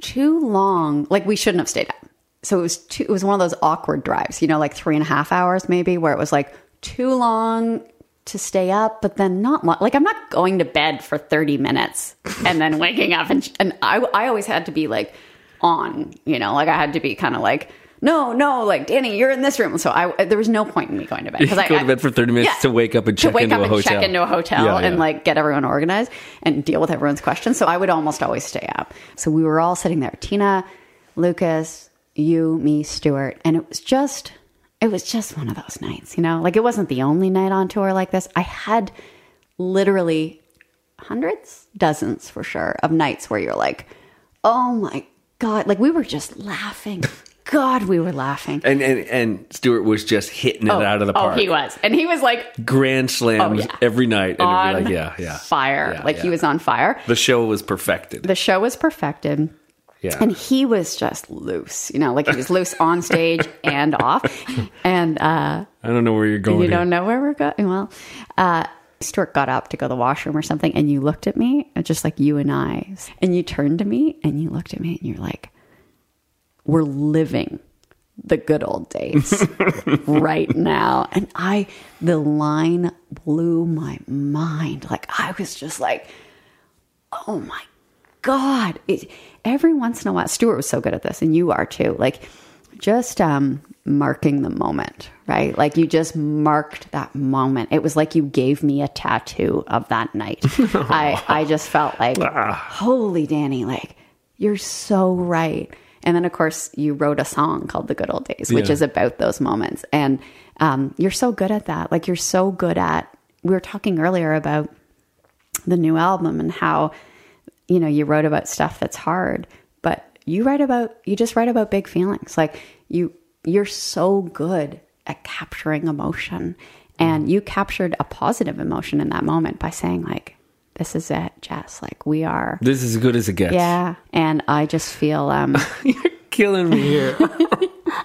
S3: too long. Like we shouldn't have stayed up. So it was too, it was one of those awkward drives, you know, like three and a half hours maybe, where it was like too long to stay up, but then not long. Like I'm not going to bed for 30 minutes and then waking up and and I I always had to be like on, you know, like I had to be kind of like no, no, like Danny, you're in this room. So I, there was no point in me going to bed
S7: You
S3: because I
S7: go to bed for 30 minutes to wake up and check
S3: to wake
S7: into
S3: up
S7: a
S3: and
S7: hotel.
S3: check into a hotel
S7: Yeah,
S3: and
S7: yeah.
S3: like get everyone organized and deal with everyone's questions. So I would almost always stay up. So we were all sitting there, Tina, Lucas, you, me, Stuart, and it was just, it was just one of those nights, you know. Like it wasn't the only night on tour like this. I had literally hundreds, dozens for sure, of nights where you're like, oh my god, like we were just laughing. *laughs* God, we were laughing.
S7: And and and Stuart was just hitting it
S3: Oh,
S7: out of the park.
S3: Oh, he was, and he was like
S7: Grand slams
S3: Oh, yeah.
S7: every night, and
S3: on
S7: it'd be like, yeah, yeah,
S3: fire.
S7: Yeah,
S3: like he was on fire.
S7: The show was perfected.
S3: The show was perfected.
S7: yeah,
S3: And he was just loose, you know, like he was loose on *laughs* stage and off. And uh,
S7: I don't know where you're going.
S3: you
S7: here.
S3: don't know where we're going. Well, uh, Stuart got up to go to the washroom or something, and you looked at me, just like you and I, and you turned to me and you looked at me and you're like, "We're living the good old days *laughs* right now." And I, the line blew my mind. Like I was just like, "Oh my God!" It, every once in a while, Stuart was so good at this, and you are too. Like just um marking the moment right? Like you just marked that moment. It was like you gave me a tattoo of that night. *laughs* I i just felt like holy danny like you're so right. And then of course you wrote a song called the good old days which
S7: Yeah.
S3: is about those moments. And um you're so good at that. Like you're so good at we were talking earlier about the new album and how you know you wrote about stuff that's hard but you write about you just write about big feelings. Like you you're so good at capturing emotion and you captured a positive emotion in that moment by saying like this is it jess like we are
S7: This is as good as it gets.
S3: yeah and i just feel um *laughs*
S7: you're killing me here. *laughs*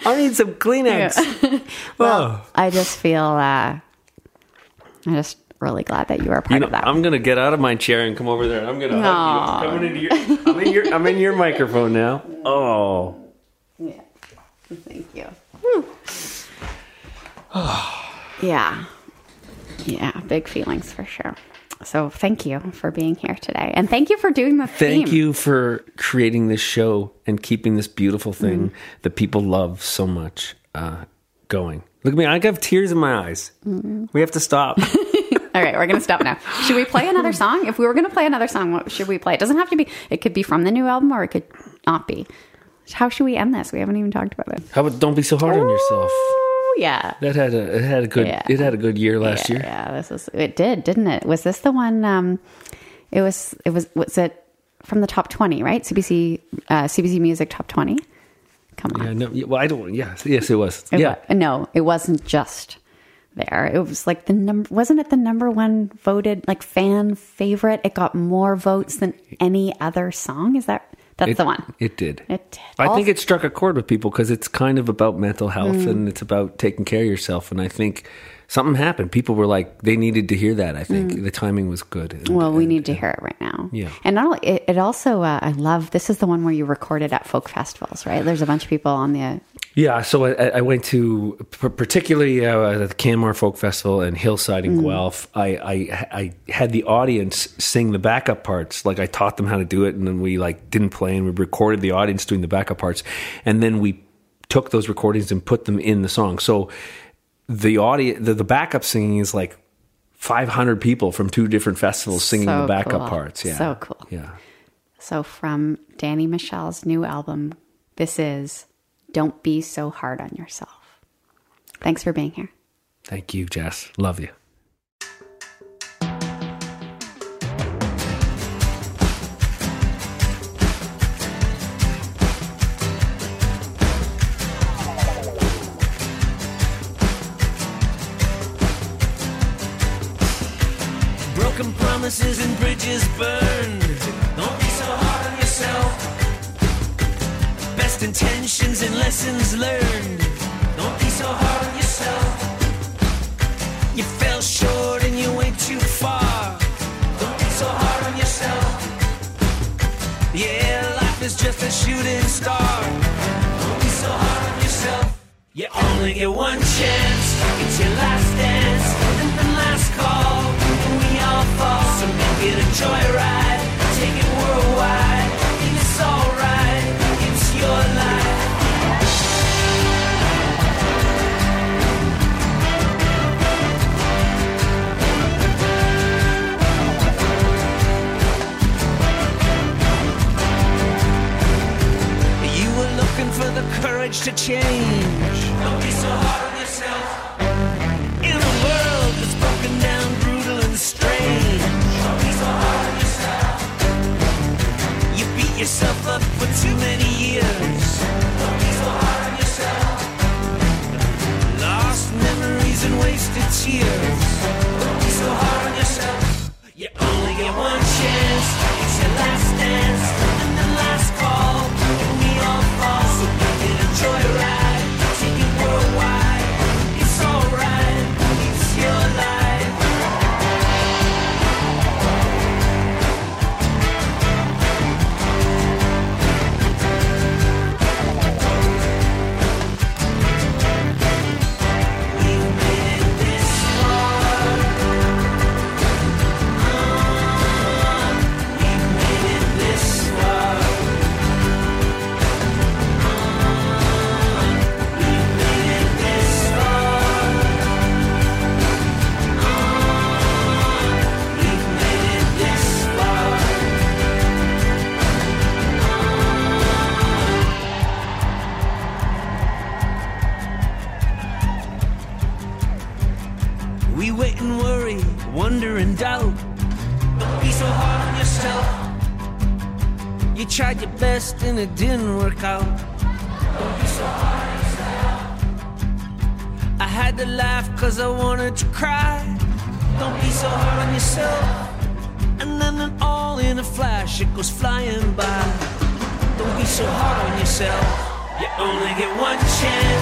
S7: I need some Kleenex. *laughs*
S3: well i just feel uh i'm just really glad that you are part
S7: You know,
S3: of that
S7: I'm gonna get out of my chair and come over there. I'm gonna hug you. I'm coming into your. I'm in your. I'm in your microphone now. Oh,
S3: Yeah. Thank you. *sighs* yeah. Yeah. Big feelings for sure. So thank you for being here today. And thank you for doing the
S7: thank
S3: theme.
S7: you for creating this show and keeping this beautiful thing
S3: Mm-hmm.
S7: that people love so much uh, going. Look at me. I have tears in my eyes.
S3: Mm-hmm.
S7: We have to stop. *laughs*
S3: All right, we're going to stop now. Should we play another song? If we were going to play another song, what should we play? It doesn't have to be, it could be from the new album or it could not be. How should we end this? We haven't even talked about it.
S7: How about don't be so hard on yourself?
S3: Oh, yeah.
S7: That had a it had a good
S3: Yeah.
S7: it had a good year last
S3: yeah,
S7: year.
S3: Yeah, this was it did, didn't it? Was this the one? Um, it was. It was. Was it from the top twenty? Right, CBC uh, CBC Music Top Twenty. Come on.
S7: Yeah, no, well, I don't. Yes, yes, it was.
S3: It
S7: yeah,
S3: wa- no, it wasn't just there. It was like the number. Wasn't it the number one voted like fan favorite? It got more votes than any other song. Is that that's
S7: It-
S3: the one?
S7: It did.
S3: It did.
S7: I think it struck a chord with people because it's kind of about mental health
S3: Mm.
S7: and it's about taking care of yourself. And I think something happened. People were like, they needed to hear that. I think
S3: Mm.
S7: the timing was good. And-
S3: Well, we need to hear it right now.
S7: Yeah.
S3: And not only it, it also uh, I love this is the one where you recorded at folk festivals, right? There's a bunch of people on the
S7: Yeah, so I, I went to particularly uh, the Canmore Folk Festival and Hillside in
S3: Mm.
S7: Guelph. I, I I had the audience sing the backup parts. Like I taught them how to do it, and then we like didn't play, and we recorded the audience doing the backup parts, and then we took those recordings and put them in the song. So the audience, the, the backup singing is like 500 people from two different festivals singing
S3: So
S7: the backup
S3: cool.
S7: parts. Yeah,
S3: So cool.
S7: Yeah.
S3: So from Danny Michel's new album, this is Don't Be So Hard on Yourself. Thanks for being here.
S7: Thank you, Jess. Love you.
S6: Broken promises and bridges burned. Intentions and lessons learned. Don't be so hard on yourself. You fell short and you went too far. Don't be so hard on yourself. Yeah, life is just a shooting star. Don't be so hard on yourself. You only get one chance. It's your last dance and the last call. And it didn't work out. Don't be so hard on yourself. I had to laugh cause I wanted to cry. Don't be so hard on yourself. And then it all in a flash, it goes flying by. Don't be so hard on yourself. You only get one chance.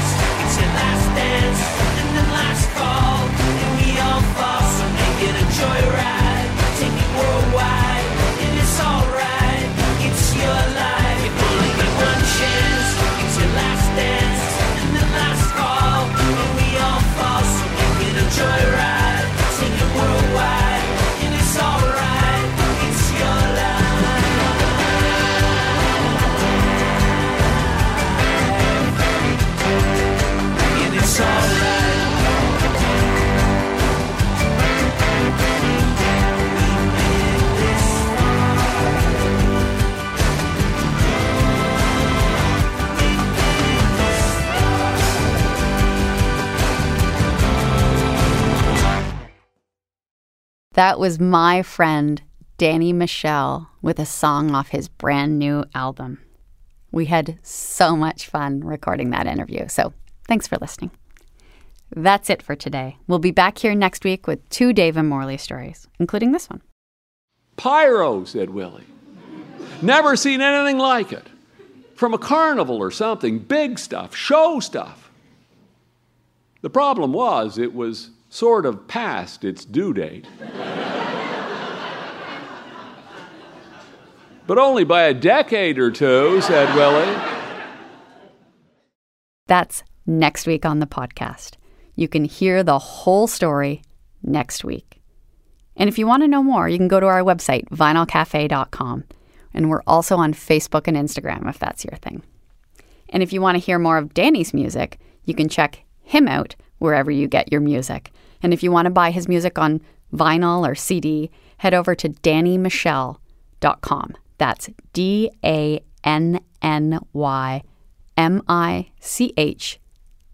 S3: That was my friend Danny Michel with a song off his brand new album. We had so much fun recording that interview, so thanks for listening. That's it for today. We'll be back here next week with two Dave and Morley stories, including this one.
S4: Pyro, said Willie. Never seen anything like it. From a carnival or something, big stuff, show stuff. The problem was, it was sort of past its due date. but only by a decade or two, said Willie.
S3: That's next week on the podcast. You can hear the whole story next week. And if you want to know more, you can go to our website, vinylcafe.com. And we're also on Facebook and Instagram if that's your thing. And if you want to hear more of Danny's music, you can check him out wherever you get your music. And if you want to buy his music on vinyl or CD, head over to dannymichel.com. That's D A N N Y M I C H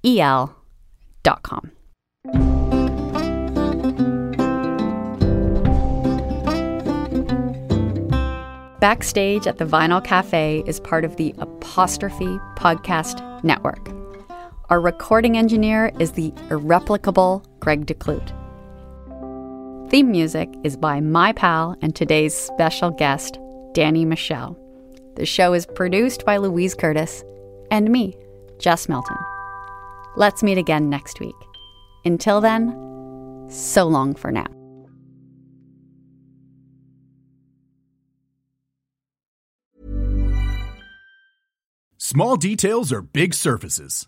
S3: E L dot com. Backstage at the Vinyl Cafe is part of the Apostrophe Podcast Network. Our recording engineer is the irreplicable Greg DeClute. Theme music is by my pal and today's special guest, Danny Michel. The show is produced by Louise Curtis and me, Jess Milton. Let's meet again next week. Until then, so long for now.
S9: Small details are big surfaces,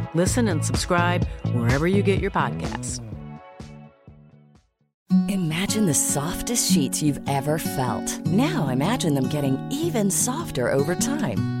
S10: Listen and subscribe wherever you get your podcasts.
S11: Imagine the softest sheets you've ever felt. Now imagine them getting even softer over time.